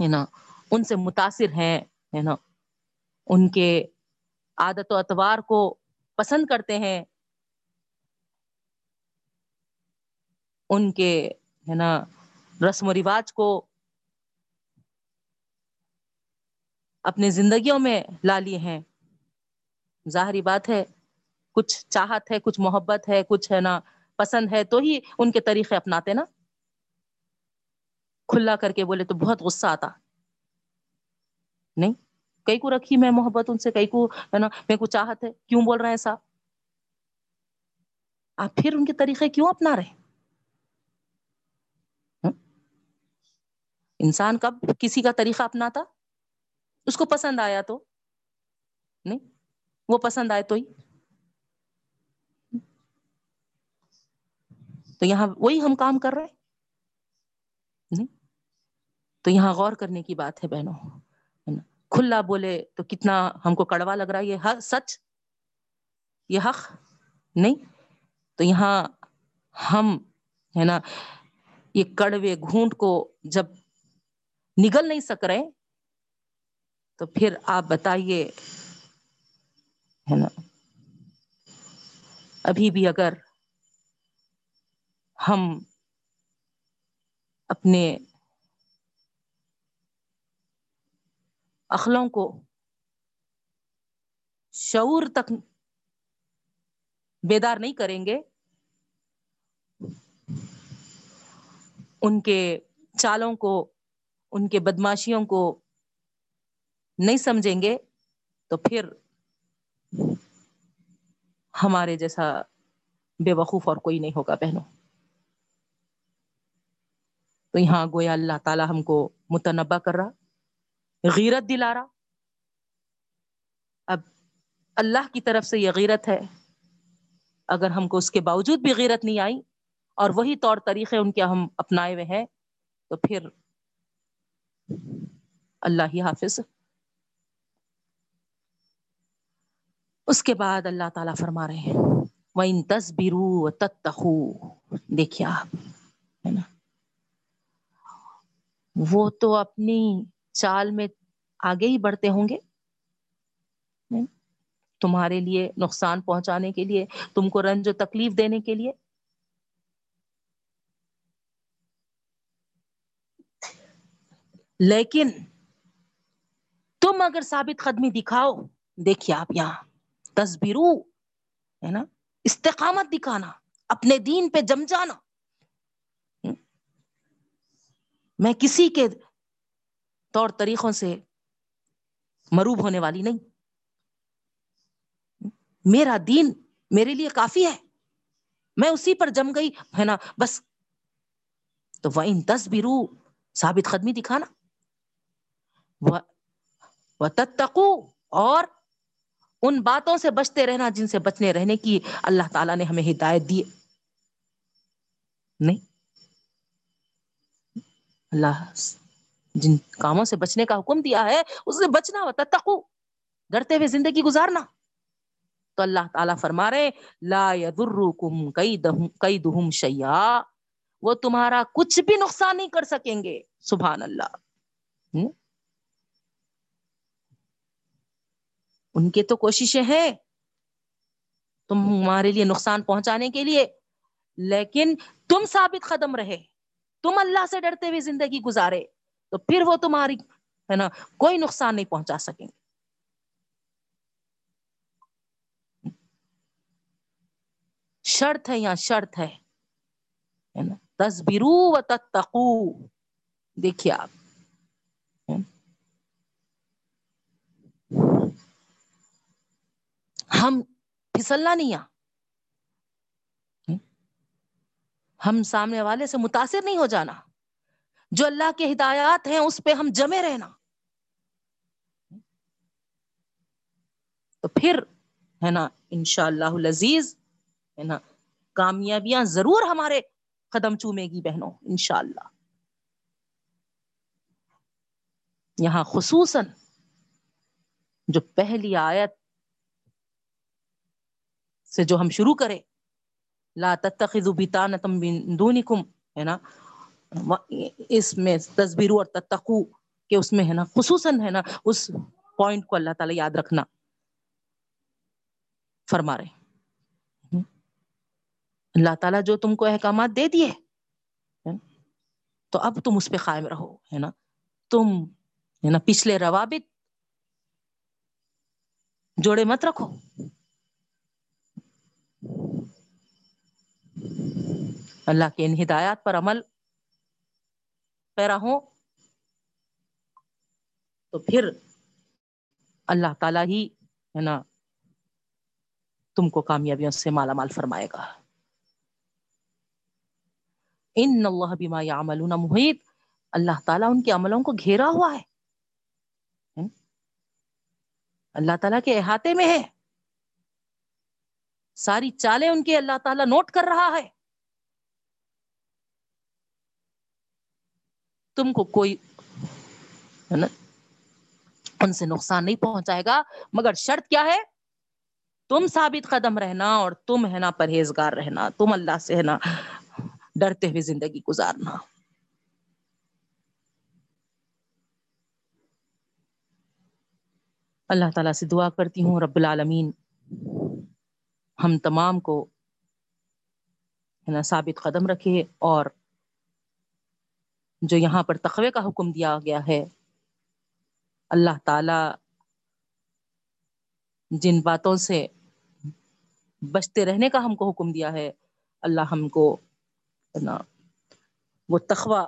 ہے نا، ان سے متاثر ہیں، ہے نا، ان کے عادت و اتوار کو پسند کرتے ہیں ان کے، ہے نا، رسم و رواج کو اپنی زندگیوں میں لا لیے ہیں۔ ظاہری بات ہے، کچھ چاہت ہے، کچھ محبت ہے، کچھ، ہے نا، پسند ہے، تو ہی ان کے طریقے اپناتے نا۔ کھلا کر کے بولے تو بہت غصہ آتا۔ نہیں کئی کو رکھی میں محبت ان سے؟ کئی کو، ہے نا م کو چاہت ہے، کیوں بول رہے ہیں صاحب آپ پھر ان کے طریقے کیوں اپنا رہے انسان کب کسی کا طریقہ اپنا تھا اس کو پسند آیا تو؟ نہیں، وہ پسند آئے تو ہی۔ تو یہاں وہی ہم کام کر رہے تو یہاں غور کرنے کی بات ہے بہنوں کھلا بولے تو کتنا ہم کو کڑوا لگ رہا ہے؟ یہ سچ؟ یہ حق؟ نہیں۔ تو یہاں ہم، ہے نا، یہ کڑوے گھونٹ کو جب نگل نہیں سک رہے تو پھر آپ بتائیے، ہے نا؟ ابھی بھی اگر ہم اپنے اخلوں کو شعور تک بیدار نہیں کریں گے، ان کے چالوں کو ان کے بدماشیوں کو نہیں سمجھیں گے تو پھر ہمارے جیسا بے وقوف اور کوئی نہیں ہوگا بہنوں۔ تو یہاں گویا اللہ تعالی ہم کو متنبع کر رہا، غیرت دلا رہا۔ اب اللہ کی طرف سے یہ غیرت ہے۔ اگر ہم کو اس کے باوجود بھی غیرت نہیں آئی اور وہی طور طریقے ان کے ہم اپنائے ہوئے ہیں، تو پھر اللہ ہی حافظ۔ اس کے بعد اللہ تعالی فرما رہے ہیں وہ ان تصبرو تتقو دیکھیے آپ، ہے نا؟ وہ تو اپنی چال میں آگے ہی بڑھتے ہوں گے۔ تمہارے لیے نقصان پہنچانے کے لیے، تم کو رنج و تکلیف دینے کے لیے۔ لیکن تم اگر ثابت قدمی دکھاؤ، دیکھیے آپ یہاں تصبرو، ہے نا؟ استقامت دکھانا، اپنے دین پہ جم جانا۔ میں کسی کے طور طریقوں سے مروب ہونے والی نہیں۔ میرا دین میرے لیے کافی ہے۔ میں اسی پر جم گئی، ہے نا؟ بس۔ تو وہ ان دس بھی رو ثابت قدمی دکھانا۔ وہ تتقو اور ان باتوں سے بچتے رہنا جن سے بچنے رہنے کی اللہ تعالی نے ہمیں ہدایت دی۔ نہیں۔ اللہ جن کاموں سے بچنے کا حکم دیا ہے، اس سے بچنا۔ ہوتا تقو ڈرتے ہوئے زندگی گزارنا۔ تو اللہ تعالیٰ فرما رہے لا يضركم كيدهم شيئا۔ وہ تمہارا کچھ بھی نقصان نہیں کر سکیں گے۔ سبحان اللہ۔ ان کے تو کوششیں ہیں۔ تمہارے لیے نقصان پہنچانے کے لیے۔ لیکن تم ثابت قدم رہے۔ تم اللہ سے ڈرتے ہوئے زندگی گزارے۔ تو پھر وہ تمہاری ہے نا کوئی نقصان نہیں پہنچا سکیں گے۔ شرط ہے یا شرط ہے؟ نا۔ تصبرو و تتقو دیکھیے آپ۔ ہم پھسلنا نہیں آ۔ ہم سامنے والے سے متاثر نہیں ہو جانا۔ جو اللہ کے ہدایات ہیں اس پہ ہم جمے رہنا۔ تو پھر ہے نا ان شاء اللہ لذیذ ہے نا کامیابیاں ضرور ہمارے قدم چومے گی بہنوں انشاء اللہ یہاں خصوصاً جو پہلی آیت سے جو ہم شروع کرے لا تتخذوا بطانة من دونکم، ہے نا؟ اس میں تصبرو اور تتقو کہ اس میں، ہے نا؟ خصوصاً، ہے نا؟ اس پوائنٹ کو اللہ تعالی یاد رکھنا۔ فرما رہے اللہ تعالیٰ جو تم کو احکامات دے دیے تو اب تم اس پہ قائم رہو، ہے نا؟ تم، ہے نا؟ پچھلے روابط جوڑے مت رکھو۔ اللہ کے ان ہدایات پر عمل پیرا ہو تو پھر اللہ تعالی ہی ہے نا تم کو کامیابیوں سے مالا مال فرمائے گا۔ ان اللہ بما يعملون محیط، اللہ تعالیٰ ان کے عملوں کو گھیرا ہوا ہے۔ اللہ تعالیٰ کے احاطے میں ہے۔ ساری چالیں ان کے اللہ تعالیٰ نوٹ کر رہا ہے۔ تم کو کوئی نا، ان سے نقصان نہیں پہنچائے گا، مگر شرط کیا ہے؟ تم ثابت قدم رہنا اور تم ہے نا پرہیزگار رہنا، تم اللہ سے ہے نا ڈرتے ہوئے زندگی گزارنا۔ اللہ تعالیٰ سے دعا کرتی ہوں، رب العالمین ہم تمام کو ہے نا ثابت قدم رکھے اور جو یہاں پر تقوی کا حکم دیا گیا ہے، اللہ تعالی جن باتوں سے بچتے رہنے کا ہم کو حکم دیا ہے، اللہ ہم کو نا وہ تخوہ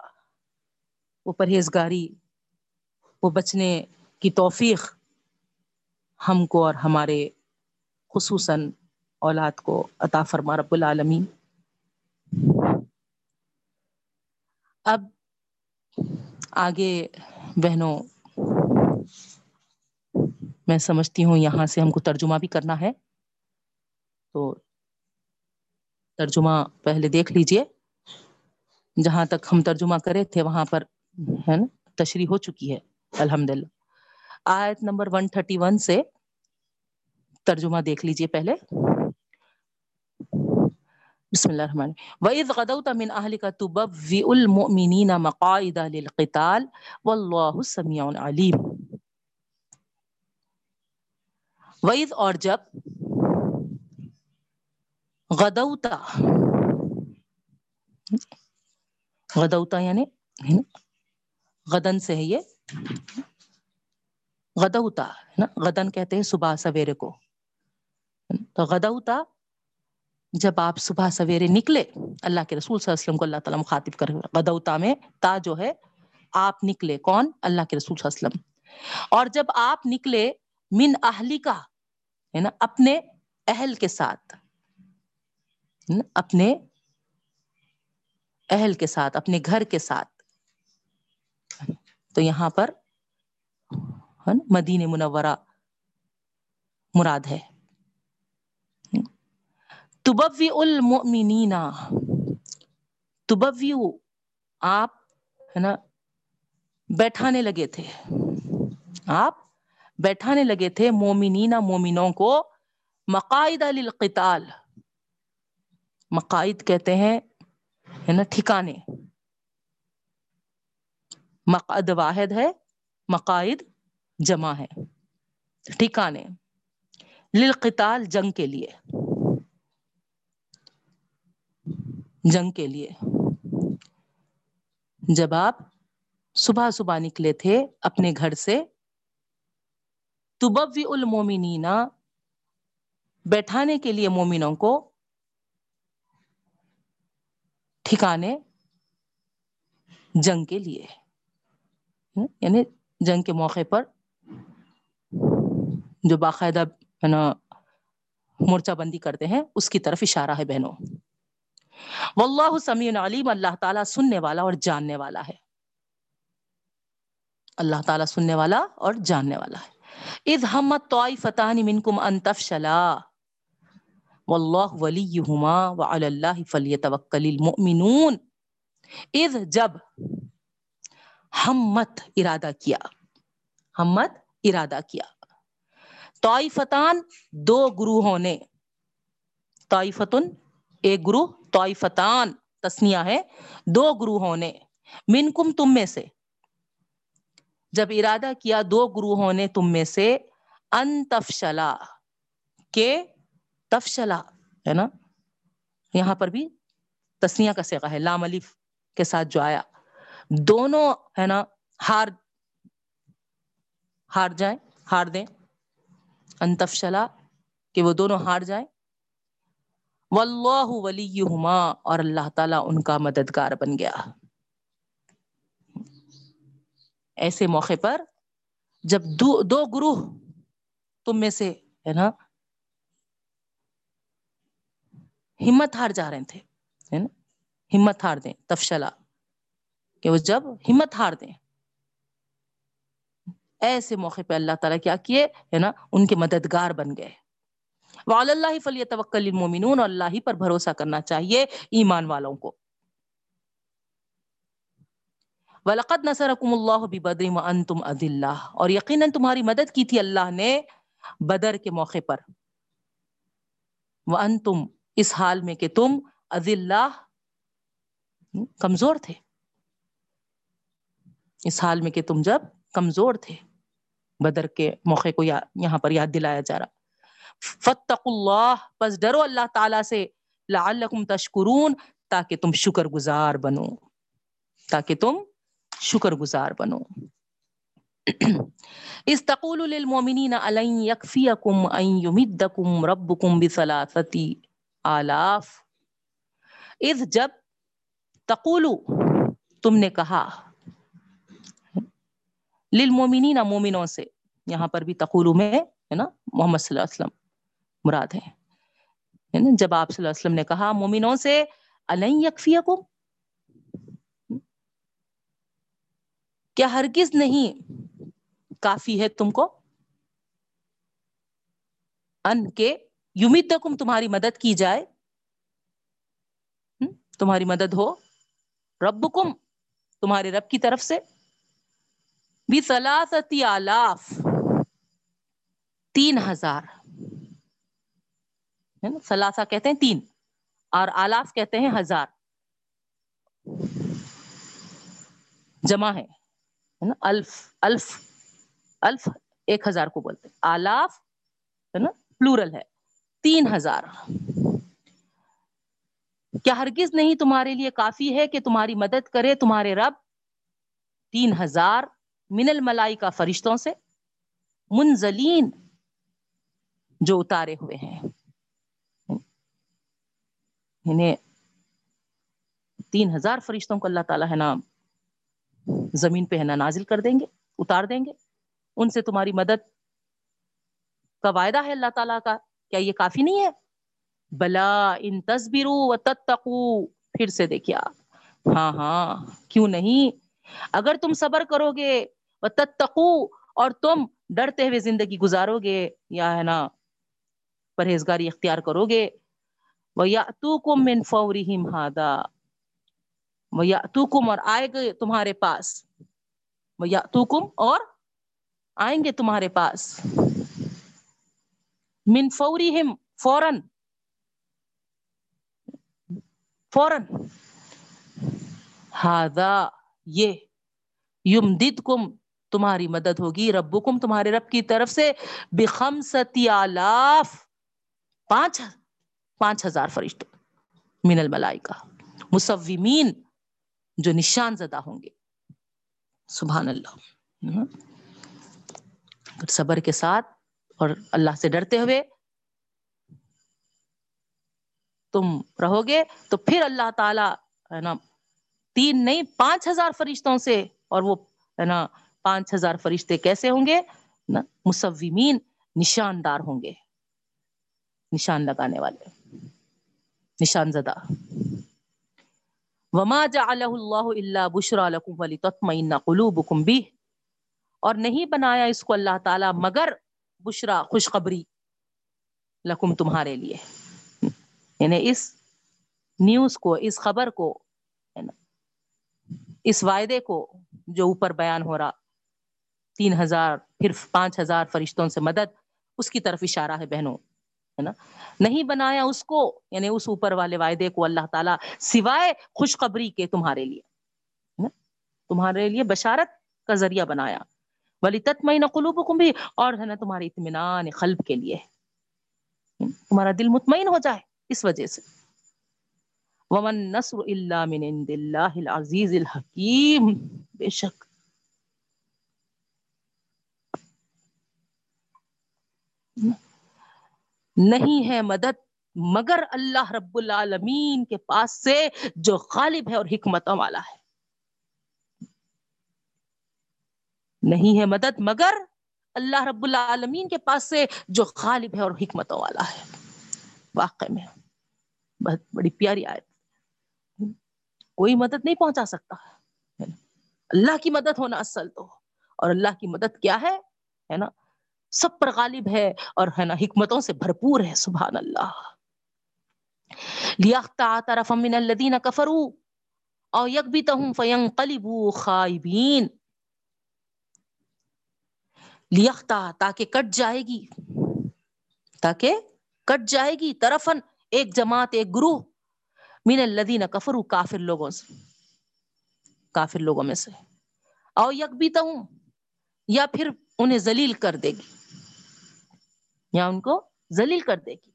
وہ پرہیزگاری، وہ بچنے کی توفیق ہم کو اور ہمارے خصوصاً اولاد کو عطا فرما رب العالمین۔ اب آگے بہنوں، میں سمجھتی ہوں یہاں سے ہم کو ترجمہ بھی کرنا ہے۔ تو ترجمہ پہلے دیکھ لیجیے۔ جہاں تک ہم ترجمہ کرے تھے، وہاں پر ہے نا، تشریح ہو چکی ہے۔ الحمد للہ آیت نمبر 131 سے ترجمہ دیکھ لیجیے پہلے۔ بسم اللہ الرحمن وَإِذْ غَدَوْتَ مِنْ أَهْلِكَ تُبَوِّئُ الْمُؤْمِنِينَ مَقَاعِدَ لِلْقِتَالِ وَاللَّهُ سَمِيعٌ عَلِيمٌ۔ وَإِذْ اور جب غدوتا غدوتا یعنی غدن سے ہے یہ۔ غدوتا ہے نا؟ غدن کہتے ہیں صبح سویرے کو۔ تو غدوتا جب آپ صبح سویرے نکلے، اللہ کے رسول صلی اللہ علیہ وسلم کو اللہ تعالیٰ مخاطب کر غدوتا میں، تا جو ہے، آپ نکلے۔ کون؟ اللہ کے رسول صلی اللہ علیہ وسلم۔ اور جب آپ نکلے، من اہلی کا ہے نا، اپنے اہل کے ساتھ۔ اپنے اہل کے ساتھ، اپنے گھر کے ساتھ۔ تو یہاں پر مدین منورہ مراد ہے۔ تبوی المؤمنین۔ تبوی آپ، ہے نا، بیٹھانے لگے تھے۔ آپ بیٹھانے لگے تھے مومنین، مومنوں کو۔ مقاعد للقتال۔ مقاعد کہتے ہیں، ہے نا، ٹھکانے۔ مقعد واحد ہے، مقاعد جمع ہے، ٹھکانے۔ للقتال جنگ کے لیے۔ جنگ کے لیے۔ جب آپ صبح صبح نکلے تھے اپنے گھر سے، تبوی المومنینا بیٹھانے کے لیے مومنوں کو ٹھکانے جنگ کے لیے۔ یعنی جنگ کے موقع پر جو باقاعدہ ہے نا، مورچہ بندی کرتے ہیں، اس کی طرف اشارہ ہے بہنوں۔ واللہ سمیع علیم، اللہ تعالیٰ سننے والا اور جاننے والا ہے۔ اللہ تعالیٰ سننے والا اور جاننے والا ہے۔ اذ ہمت طائفتان منکم ان تفشلا۔ واللہ ولیہما وعلی اللہ فلیتوکل المؤمنون۔ اذ جب ہمت ارادہ کیا، ہمت ارادہ کیا۔ طائفتان دو گروہوں نے، طائفتن ایک گروہ طائفتان تسنیہ ہے دو گروہوں نے، منکم تم میں سے۔ جب ارادہ کیا دو گروہوں نے تم میں سے، ان تفشلا کے تفشلا، ہے نا؟ یہاں پر بھی تسنیہ کا سیغہ ہے، لام الف کے ساتھ جو آیا۔ دونوں، ہے نا، ہار ہار جائیں، ہار دیں۔ انتفشلا کہ وہ دونوں ہار جائیں۔ واللہ ولیہما اور اللہ تعالیٰ ان کا مددگار بن گیا۔ ایسے موقع پر جب دو, دو گروہ تم میں سے ہے نا ہمت ہار جا رہے تھے ہے نا ہمت ہار دیں تفشلا کہ وہ جب ہمت ہار دیں۔ ایسے موقع پہ اللہ تعالیٰ کیا کیے ہے نا ان کے مددگار بن گئے۔ وعلی اللہ فلی توکل المومنون اور اللہ ہی پر بھروسہ کرنا چاہیے ایمان والوں کو۔ وَلَقَدْ نَصَرَكُمُ اللَّهُ بِبَدْرٍ وَأَنْتُمْ أَذِلَّةٌ۔ اور یقیناً تمہاری مدد کی تھی اللہ نے بدر کے موقع پر۔ وَأَنْتُمْ اس حال میں کہ تم اذلہ کمزور تھے۔ اس حال میں کہ تم جب کمزور تھے، بدر کے موقع کو یہاں پر یاد دلایا جا رہا۔ فتق اللہ پس ڈرو اللہ تعالی سے، لعلکم تشکرون، تاکہ تم شکر گزار بنو۔ تاکہ تم شکر گزار بنو استقول للمؤمنین علن یکفیکم ان یمدکم ربکم بثلاثتی آلاف۔ اذ جب تقولو تم نے کہا للمومنین مومنوں سے، یہاں پر بھی تقولو میں ہے نا، محمد صلی اللہ علیہ وسلم مراد ہے جب آپ صلی اللہ علیہ وسلم نے کہا، مومنوں سے کیا ہرگز نہیں۔ کافی ہے تم کو۔ ان کے یمیدکم تمہاری مدد کی جائے۔ تمہاری مدد ہو۔ ربکم، تمہارے رب کی طرف سے۔ بھی سلاستی آلاف، تین ہزار۔ سلاسا کہتے ہیں تین۔ اور آلاف کہتے ہیں ہزار۔ جمع ہے نا؟ الف الف الف ایک ہزار کو بولتے ہیں۔ آلاف، ہے نا؟ پلورل ہے۔ تین ہزار۔ کیا ہرگز نہیں تمہارے لیے کافی ہے کہ تمہاری مدد کرے تمہارے رب؟ تین ہزار من الملائی کا فرشتوں سے منزلین جو اتارے ہوئے ہیں۔ انہیں تین ہزار فرشتوں کو اللہ تعالیٰ ہے نا، زمین پہ ہے نا نازل کر دیں گے، اتار دیں گے۔ ان سے تمہاری مدد کا وعدہ ہے اللہ تعالیٰ کا۔ کیا یہ کافی نہیں ہے؟ بلا ان تصبرو تتقو پھر سے دیکھیا ہاں ہاں کیوں نہیں؟ اگر تم صبر کرو گے تتقو اور تم ڈرتے ہوئے زندگی گزارو گے، یا ہے نا، پرہیزگاری اختیار کرو گے من فورہم ہادا وہ یا اور آئے گے تمہارے پاس وہ اور آئیں گے تمہارے پاس من فورہم فوراً فوراً ہادا یہ یم کم تمہاری مدد ہوگی ربکم تمہارے رب کی طرف سے بخم آلاف پانچ پانچ ہزار فرشت من الملائی کا مصومین جو نشان زدہ ہوں گے۔ سبحان اللہ۔ صبر کے ساتھ اور اللہ سے ڈرتے ہوئے تم رہو گے۔ تو پھر اللہ تعالی، ہے نا، تین نہیں، پانچ ہزار فرشتوں سے اور وہ، ہے نا، پانچ ہزار فرشتے کیسے ہوں گے؟ نا، مصومین نشاندار ہوں گے۔ نشان لگانے والے۔ نشان زدہ وما جعلہ اللہ الا بشرا لکم ولتطمئن قلوبکم بھی اور نہیں بنایا اس کو اللہ تعالی مگر بشرا خوشخبری لکم تمہارے لیے یعنی اس نیوز کو اس خبر کو اس وعدے کو جو اوپر بیان ہو رہا تین ہزار پھر پانچ ہزار فرشتوں سے مدد اس کی طرف اشارہ ہے بہنوں ہے نا؟ نہیں بنایا اس کو یعنی اس اوپر والے وعدے کو اللہ تعالیٰ سوائے خوشخبری کے تمہارے لیے تمہارے لیے بشارت کا ذریعہ بنایا۔ ولی تتمین قلوبکم بھی اور ہے نا تمہارے اطمینان قلب کے لیے۔ تمہارا دل مطمئن ہو جائے اس وجہ سے۔ ومن نصر اللہ من عند اللہ العزیز الحکیم بے شک۔ نہیں ہے مدد مگر اللہ رب العالمین کے پاس سے جو غالب ہے اور حکمتوں والا ہے۔ نہیں ہے مدد مگر اللہ رب العالمین کے پاس سے جو غالب ہے اور حکمتوں والا ہے۔ واقع میں بہت بڑی پیاری آیت۔ کوئی مدد نہیں پہنچا سکتا۔ اللہ کی مدد ہونا اصل تو۔ اور اللہ کی مدد کیا ہے؟ ہے نا؟ سب پر غالب ہے اور ہے نا حکمتوں سے بھرپور ہے، سبحان اللہ۔ لیاختا طرف من الذین کفروا او یکبتہم فینقلبوا خائبین۔ لیاختا، تاکہ کٹ جائے گی تاکہ کٹ جائے گی طرفن ایک جماعت، ایک گروہ۔ مین الدین کفر کافر لوگوں سے۔ کافر لوگوں میں سے۔ او یک بھی تو ہوں یا پھر انہیں ذلیل کر دے گی۔ یا ان کو ذلیل کر دے گی۔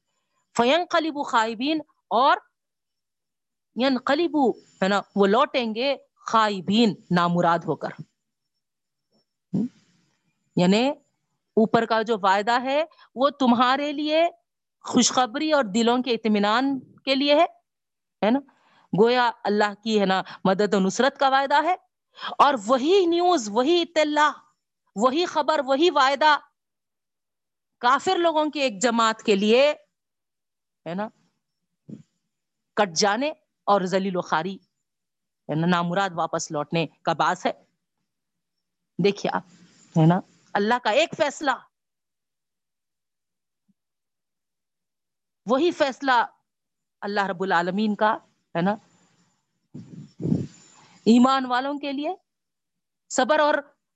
فین قلیبو خائبین اور قلیبو ہے نا، وہ لوٹیں گے خائبین نامراد ہو کر۔ یعنی اوپر کا جو وعدہ ہے، وہ تمہارے لیے خوشخبری اور دلوں کے اطمینان کے لیے ہے ہے نا۔ گویا اللہ کی، ہے نا، مدد و نصرت کا وعدہ ہے۔ اور وہی نیوز، وہی اطلاع، وہی خبر، وہی وعدہ کافر لوگوں کی ایک جماعت کے لیے، ہے نا، کٹ جانے اور ذلیل و خاری نامراد واپس لوٹنے کا باس ہے۔ دیکھیے آپ، ہے نا، اللہ کا ایک فیصلہ، وہی فیصلہ اللہ رب العالمین کا، ہے نا، ایمان والوں کے لیے، صبر اور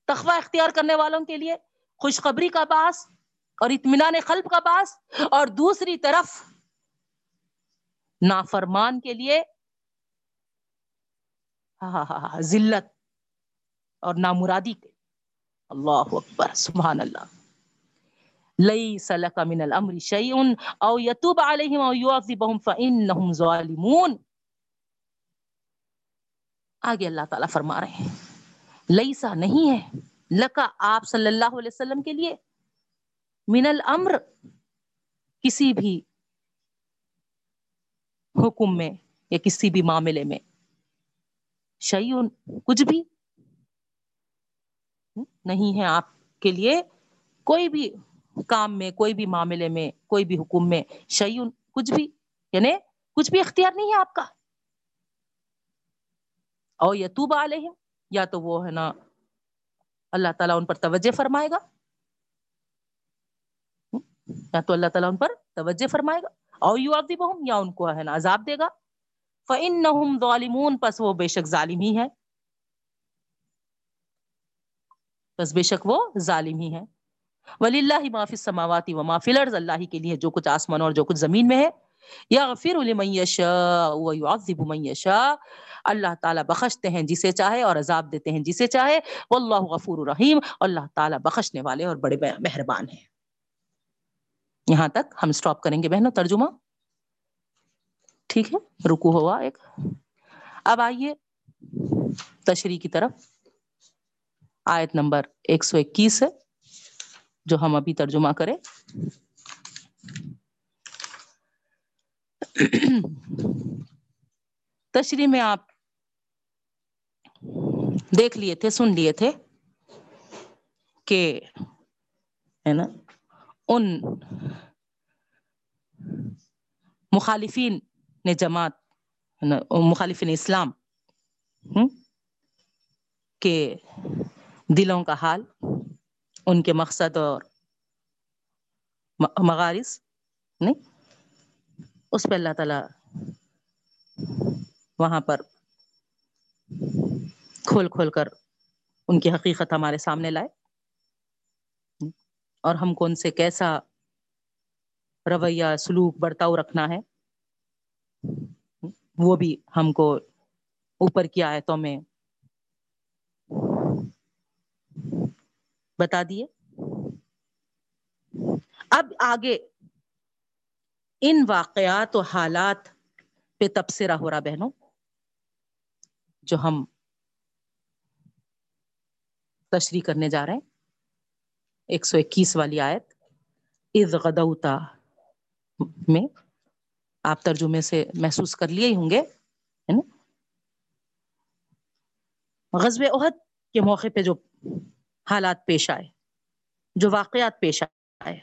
تخوہ اختیار کرنے والوں کے لیے، خوشخبری کا باس اور اطمینان قلب کا باس اور دوسری طرف نافرمان کے لیے ذلت اور نامرادی کے اللہ اکبر، سبحان اللہ۔ ليس لك من الامر شيء او يتوب عليهم او يعذبهم فانهم ظالمون۔ آگے اللہ تعالیٰ فرما رہے ہیں۔ لئیسا نہیں ہے، لکا آپ صلی اللہ علیہ وسلم کے لیے۔ من الامر کسی بھی حکم میں یا کسی بھی معاملے میں۔ شعیون کچھ بھی۔ نہیں ہے آپ کے لیے۔ کوئی بھی کام میں، کوئی بھی معاملے میں، کوئی بھی حکم میں شعیون کچھ بھی۔ یعنی کچھ بھی اختیار نہیں ہے آپ کا۔ او یتوب علیہم، یا تو وہ ہے نا اللہ تعالیٰ ان پر توجہ فرمائے گا۔ یا تو اللہ تعالیٰ ان پر توجہ فرمائے گا او یو آب یا ان کو ہے نا عذاب دے گا۔ فَإِنَّهُمْ ظَالِمُونَ، پس وہ بے شک ظالم ہی ہے بس بے شک وہ ظالم ہی ہے ولی اللہ معافی سماواتی و معافی لرز اللہ کے لیے جو کچھ آسمان اور جو کچھ زمین میں ہے۔ یا غفیر لمن یشاء و یعذب من یشاء۔ اللہ تعالیٰ بخشتے ہیں جسے چاہے اور عذاب دیتے ہیں جسے چاہے۔ واللہ غفور رحیم اللہ تعالیٰ بخشنے والے اور بڑے مہربان ہیں۔ یہاں تک ہم سٹاپ کریں گے بہنوں، ترجمہ۔ ٹھیک ہے، رکو ہوا ایک۔ اب آئیے تشریح کی طرف۔ آیت نمبر ایک سو اکیس ہے، جو ہم ابھی ترجمہ کریں۔ تشریح میں آپ دیکھ لیے تھے، سن لیے تھے کہ، ہے نا؟ ان مخالفین نے جماعت، مخالفین اسلام کے دلوں کا حال، ان کے مقصد اور مغارث نہیں، اس پہ اللہ تعالی وہاں پر کھول کھول کر ان کی حقیقت ہمارے سامنے لائے۔ اور ہم کو ان سے کیسا رویہ، سلوک، برتاؤ رکھنا ہے، وہ بھی ہم کو اوپر کی آیتوں میں بتا دیے۔ اب آگے ان واقعات و حالات پہ تبصرہ ہو رہا بہنوں، جو ہم تشریح کرنے جا رہے ہیں۔ ایک سو اکیس والی آیت از غدوتا میں آپ ترجمے سے محسوس کر لیے ہی ہوں گے غزب عہد کے موقع پہ جو حالات پیش آئے، جو واقعات پیش آئے،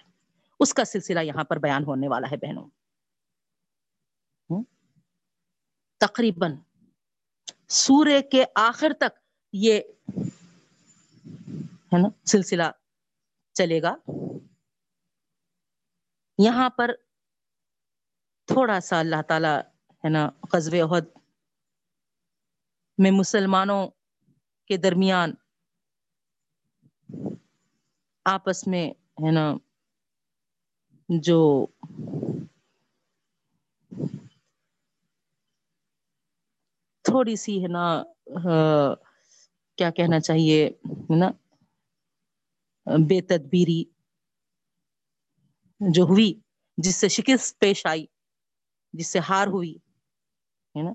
اس کا سلسلہ یہاں پر بیان ہونے والا ہے بہنوں۔ تقریباً سورے کے آخر تک یہ، ہے نا، سلسلہ چلے گا۔ یہاں پر تھوڑا سا اللہ تعالی ہے نا قزب عہد میں مسلمانوں کے درمیان آپس میں ہے نا جو تھوڑی سی ہے نا کیا کہنا چاہیے، ہے نا؟ بے تدبیری جو ہوئی، جس سے شکست پیش آئی، جس سے ہار ہوئی، ہے نا؟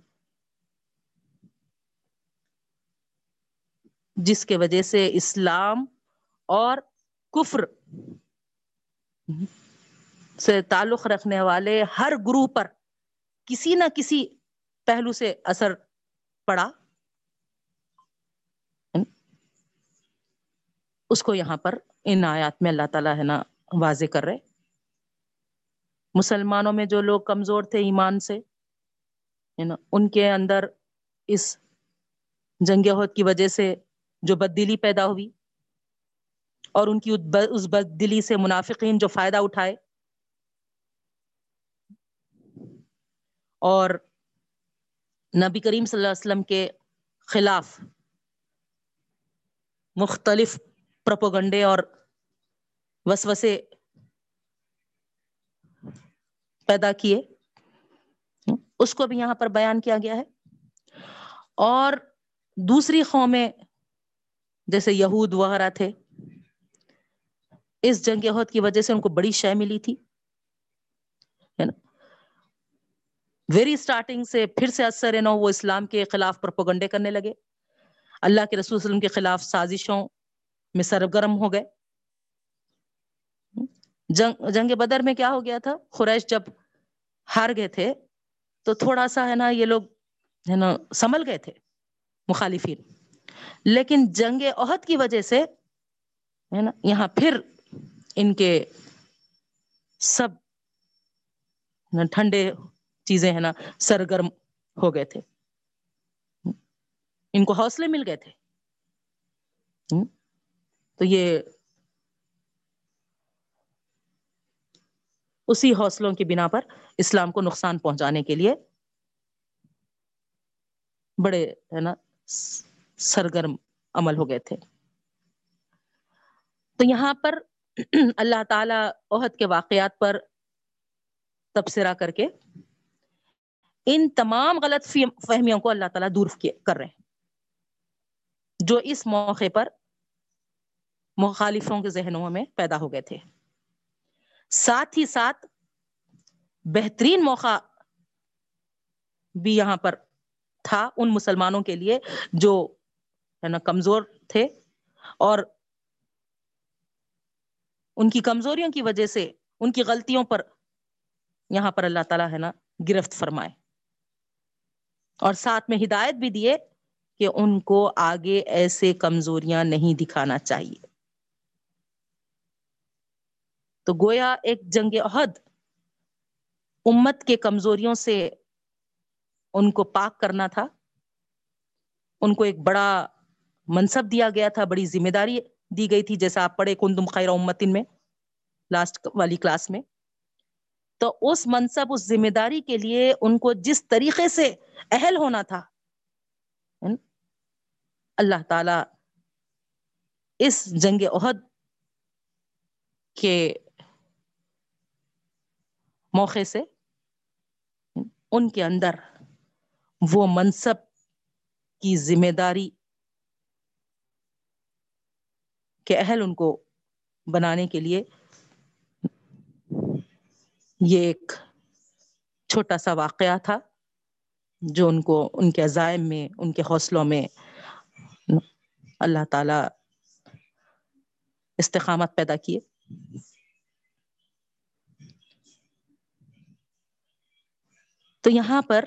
جس کے وجہ سے اسلام اور کفر سے تعلق رکھنے والے ہر گروہ پر کسی نہ کسی پہلو سے اثر پڑا۔ اس کو یہاں پر ان آیات میں اللہ تعالیٰ ہے نا واضح کر رہے مسلمانوں میں جو لوگ کمزور تھے ایمان سے ان کے اندر اس جنگ عہد کی وجہ سے جو بد دلی پیدا ہوئی اور ان کی اس بد دلی سے منافقین جو فائدہ اٹھائے اور نبی کریم صلی اللہ علیہ وسلم کے خلاف مختلف پرپوگنڈے اور وسوسے پیدا کیے۔ اس کو بھی یہاں پر بیان کیا گیا ہے۔ اور دوسری قومیں جیسے یہود وغیرہ تھے، اس جنگ عہد کی وجہ سے ان کو بڑی شے ملی تھی۔ ویری اسٹارٹنگ سے پھر سے اثر نو وہ اسلام کے خلاف پرپوگنڈے کرنے لگے۔ اللہ کے رسول وسلم کے خلاف سازشوں میں سرگرم ہو گئے۔ جنگ جنگ بدر میں کیا ہو گیا تھا؟ خریش جب ہار گئے تھے، تو تھوڑا سا ہے نا یہ لوگ ہے نا سنبھل گئے تھے مخالفین۔ لیکن جنگ عہد کی وجہ سے ہے نا یہاں پھر ان کے سب ٹھنڈے چیزیں ہیں نا سرگرم ہو گئے تھے۔ ان کو حوصلے مل گئے تھے۔ تو یہ اسی حوصلوں کی بنا پر اسلام کو نقصان پہنچانے کے لیے بڑے، ہے نا، سرگرم عمل ہو گئے تھے۔ تو یہاں پر اللہ تعالی عہد کے واقعات پر تبصرہ کر کے ان تمام غلط فہمیوں کو اللہ تعالیٰ دور کر رہے ہیں۔ جو اس موقع پر مخالفوں کے ذہنوں میں پیدا ہو گئے تھے۔ ساتھ ہی ساتھ بہترین موقع بھی یہاں پر تھا ان مسلمانوں کے لیے جو ہے نا کمزور تھے اور ان کی کمزوریوں کی وجہ سے ان کی غلطیوں پر یہاں پر اللہ تعالیٰ ہے نا گرفت فرمائے۔ اور ساتھ میں ہدایت بھی دیے کہ ان کو آگے ایسے کمزوریاں نہیں دکھانا چاہیے۔ تو گویا ایک جنگ عہد امت کے کمزوریوں سے ان کو پاک کرنا تھا۔ ان کو ایک بڑا منصب دیا گیا تھا، بڑی ذمہ داری دی گئی تھی، جیسا آپ پڑھے کن تم خیر امتن میں لاسٹ والی کلاس میں۔ تو اس منصب، اس ذمہ داری کے لیے ان کو جس طریقے سے اہل ہونا تھا اللہ تعالی اس جنگ عہد کے موقع سے ان کے اندر وہ منصب کی ذمہ داری کے اہل ان کو بنانے کے لیے یہ ایک چھوٹا سا واقعہ تھا جو ان کو ان کے عزائم میں، ان کے حوصلوں میں اللہ تعالی استقامت پیدا کیے۔ تو یہاں پر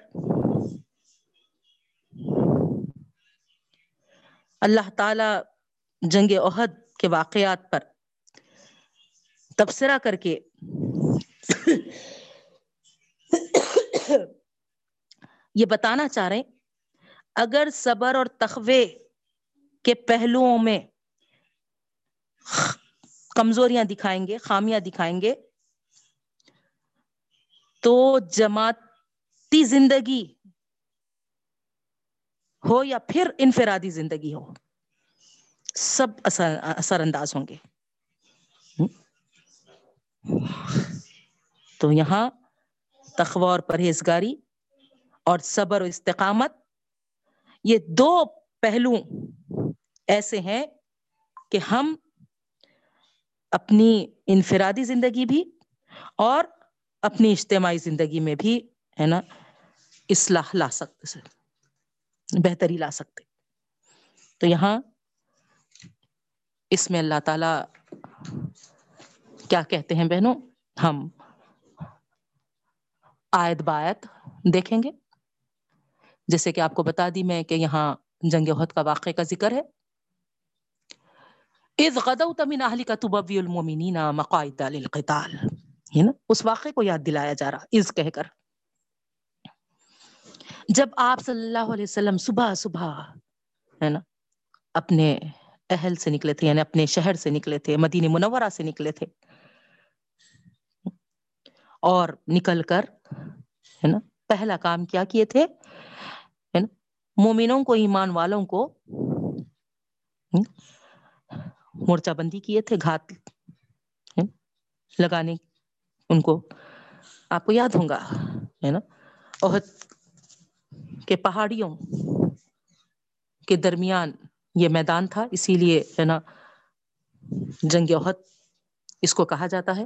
اللہ تعالی جنگ عہد کے واقعات پر تبصرہ کر کے یہ بتانا چاہ رہے اگر صبر اور تخوے کے پہلوؤں میں کمزوریاں دکھائیں گے، خامیاں دکھائیں گے، تو جماعت جماعتی زندگی ہو یا پھر انفرادی زندگی ہو، سب اثر اثر انداز ہوں گے۔ تو یہاں تخوا اور پرہیزگاری اور صبر و استقامت، یہ دو پہلو ایسے ہیں کہ ہم اپنی انفرادی زندگی بھی اور اپنی اجتماعی زندگی میں بھی ہے نا، اصلاح لا سکتے بہتری لا سکتے۔ تو یہاں اس میں اللہ تعالی کیا کہتے ہیں بہنوں؟ ہم آیت بایت دیکھیں گے۔ جیسے کہ آپ کو بتا دی میں کہ یہاں جنگ عہد کا واقعے کا ذکر ہے۔ اذ غدوت من اهلك تبوي المؤمنين مقاعد للقتال۔ ہے نا، اس واقعے کو یاد دلایا جا رہا، اذ کہہ کر۔ جب آپ صلی اللہ علیہ وسلم صبح صبح ہے نا، اپنے اہل سے نکلے تھے یعنی اپنے شہر سے نکلے تھے، مدینہ منورہ سے نکلے تھے، اور نکل کر ہے نا، پہلا کام کیا کیے تھے؟ ہے نا، مومنوں کو، ایمان والوں کو مورچہ بندی کیے تھے، گھات لگانے، ان کو، آپ کو یاد ہوں گا، ہے نا، عہد کے پہاڑیوں کے درمیان یہ میدان تھا، اسی لیے ہے نا جنگ عہد اس کو کہا جاتا ہے۔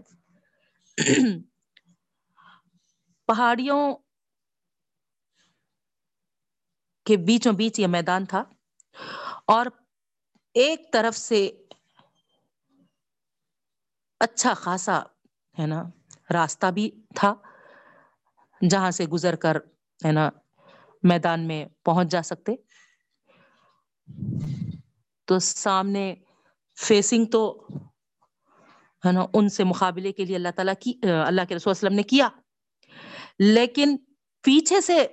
پہاڑیوں کے بیچوں بیچ یہ میدان تھا اور ایک طرف سے اچھا خاصا ہے نا راستہ بھی تھا جہاں سے گزر کر ہے نا میدان میں پہنچ جا سکتے۔ تو سامنے فیسنگ تو ہے نا، ان سے مقابلے کے لیے اللہ تعالیٰ کی، اللہ کے رسول وسلم نے کیا۔ لیکن پیچھے سے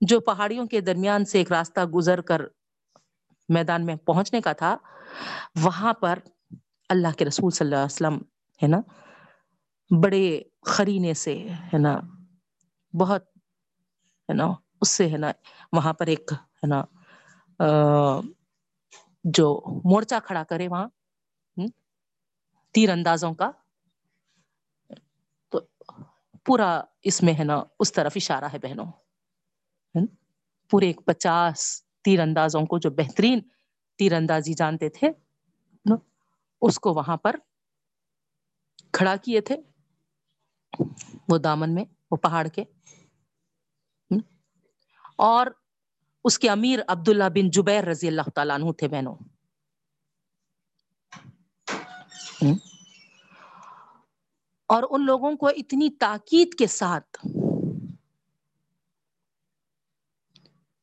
جو پہاڑیوں کے درمیان سے ایک راستہ گزر کر میدان میں پہنچنے کا تھا، وہاں پر اللہ کے رسول صلی اللہ علیہ وسلم ہے نا، بڑے خرینے سے ہے نا، بہت ہے نا اس سے ہے نا، وہاں پر ایک ہے نا جو مورچہ کھڑا کرے وہاں تیر اندازوں کا، تو پورا اس میں ہے نا، اس طرف اشارہ ہے بہنوں۔ پورے ایک پچاس تیر اندازوں کو جو بہترین تیر اندازی جانتے تھے اس کو وہاں پر کھڑا کیے تھے، وہ دامن میں، وہ پہاڑ کے۔ اور اس کے امیر عبداللہ بن جبیر رضی اللہ تعالیٰ عنہ تھے بہنوں۔ اور ان لوگوں کو اتنی تاکید کے ساتھ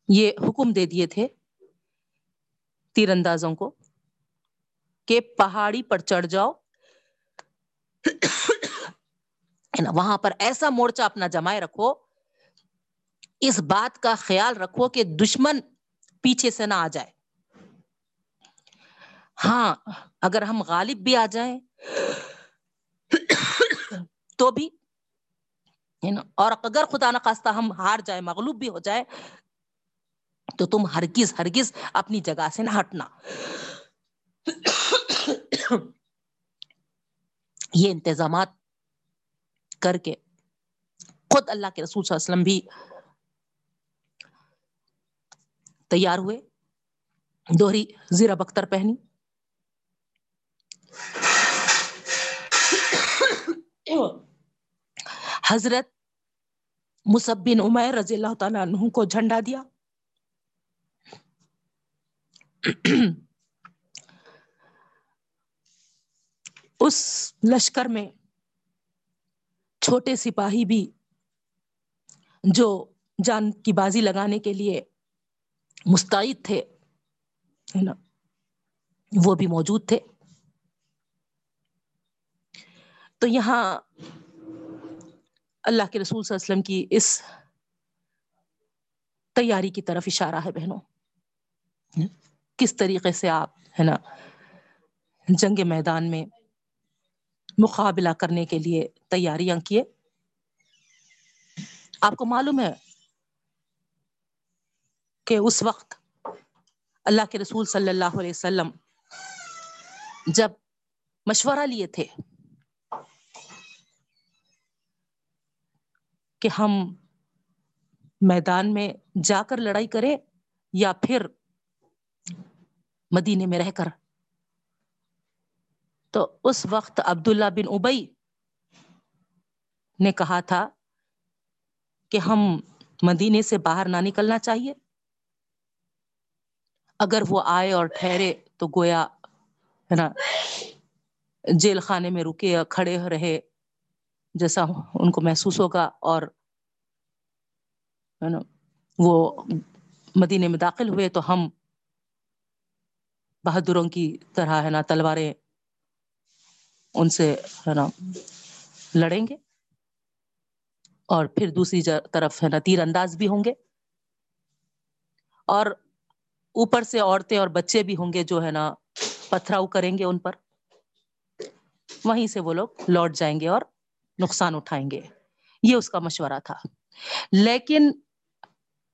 یہ حکم دے دیے تھے تیر اندازوں کو کہ پہاڑی پر چڑھ جاؤ۔ یعنی وہاں پر ایسا مورچہ اپنا جمائے رکھو اس بات کا خیال رکھو کہ دشمن پیچھے سے نہ آ جائے۔ ہاں اگر ہم غالب بھی آ جائیں تو بھی اور اگر خدا نخواستہ ہم ہار جائے مغلوب بھی ہو جائے تو تم ہرگز ہرگز اپنی جگہ سے نہ ہٹنا۔ یہ انتظامات کر کے خود اللہ کے رسول صلی اللہ علیہ وسلم بھی تیار ہوئے۔ دوہری، زیرہ بختر پہنی۔ حضرت مصبن عمیر رضی اللہ تعالیٰ عنہ کو جھنڈا دیا۔ اس لشکر میں چھوٹے سپاہی بھی جو جان کی بازی لگانے کے لیے مستعد تھے نا؟ وہ بھی موجود تھے۔ تو یہاں اللہ کے رسول صلی اللہ علیہ وسلم کی اس تیاری کی طرف اشارہ ہے بہنوں۔ کس طریقے سے آپ ہے نا جنگ میدان میں مقابلہ کرنے کے لیے تیاریاں کیے؟ آپ کو معلوم ہے کہ اس وقت اللہ کے رسول صلی اللہ علیہ وسلم جب مشورہ لیے تھے کہ ہم میدان میں جا کر لڑائی کریں یا پھر مدینے میں رہ کر۔ تو اس وقت عبداللہ بن ابئی نے کہا تھا کہ ہم مدینے سے باہر نہ نکلنا چاہیے۔ اگر وہ آئے اور ٹھہرے تو گویا ہے نا، جیل خانے میں رکے کھڑے رہے جیسا ان کو محسوس ہوگا اور ہے نا، وہ مدینے میں داخل ہوئے تو ہم بہادروں کی طرح ہے نا، تلواریں ان سے ہے نا لڑیں گے اور پھر دوسری طرف ہے نا تیر انداز بھی ہوں گے اور اوپر سے عورتیں اور بچے بھی ہوں گے جو ہے نا، پتھراؤ کریں گے ان پر۔ وہیں سے وہ لوگ لوٹ جائیں گے اور نقصان اٹھائیں گے۔ یہ اس کا مشورہ تھا۔ لیکن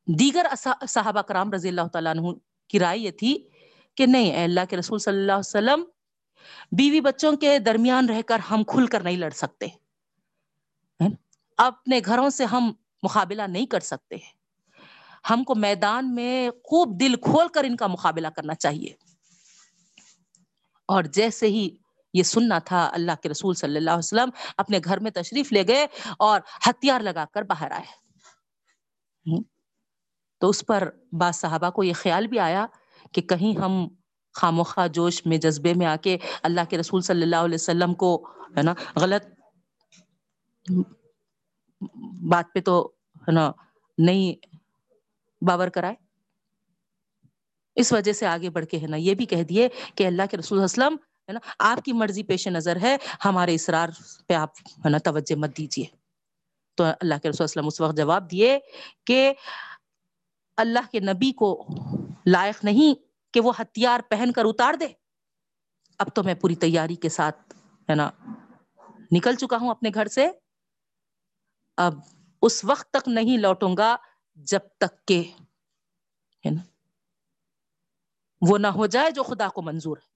دیگر صحابہ کرام رضی اللہ تعالیٰ عنہ کی رائے یہ تھی کہ نہیں، اے اللہ کے رسول صلی اللہ علیہ وسلم، بیوی بچوں کے درمیان رہ کر ہم کھل کر نہیں لڑ سکتے۔ اپنے گھروں سے ہم مقابلہ نہیں کر سکتے۔ ہم کو میدان میں خوب دل کھول کر ان کا مقابلہ کرنا چاہیے۔ اور جیسے ہی یہ سننا تھا، اللہ کے رسول صلی اللہ علیہ وسلم اپنے گھر میں تشریف لے گئے اور ہتھیار لگا کر باہر آئے۔ تو اس پر بعض صحابہ کو یہ خیال بھی آیا کہ کہیں ہم خاموخواہ جوش میں، جذبے میں آ کے اللہ کے رسول صلی اللہ علیہ وسلم کو، ہے نا، غلط بات پہ تو، ہے نا، نہیں باور کرائے۔ اس وجہ سے آگے بڑھ کے ہے نا، یہ بھی کہہ دیے کہ اللہ کے رسول اسلم ہے نا، آپ کی مرضی پیش نظر ہے، ہمارے اسرار پہ آپ ہے نا توجہ مت دیجیے تو اللہ کے رسول وسلم اس وقت جواب دیے کہ اللہ کے نبی کو لائق نہیں کہ وہ ہتھیار پہن کر اتار دے۔ اب تو میں پوری تیاری کے ساتھ ہے نا نکل چکا ہوں اپنے گھر سے۔ اب اس وقت تک نہیں لوٹوں گا۔ جب تک کہ ہے نا، وہ نہ ہو جائے جو خدا کو منظور ہے۔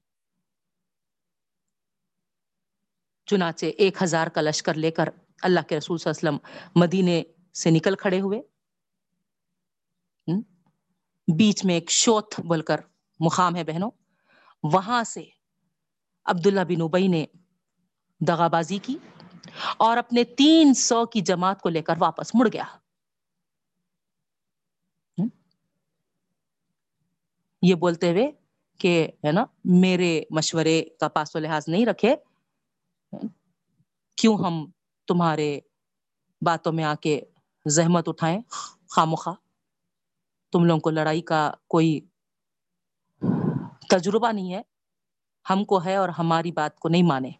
چنانچہ ایک ہزار کا لشکر لے کر اللہ کے رسول صلی اللہ علیہ وسلم مدینے سے نکل کھڑے ہوئے۔ بیچ میں ایک شوت بول کر مقام ہے بہنوں۔ وہاں سے عبداللہ بن ابئی نے دغا بازی کی اور اپنے تین سو کی جماعت کو لے کر واپس مڑ گیا۔ یہ بولتے ہوئے کہ، ہے نا، میرے مشورے کا پاس و لحاظ نہیں رکھے، کیوں ہم تمہارے باتوں میں آ کے زحمت اٹھائیں؟ خامخواہ تم لوگوں کو لڑائی کا کوئی تجربہ نہیں ہے، ہم کو ہے اور ہماری بات کو نہیں مانے۔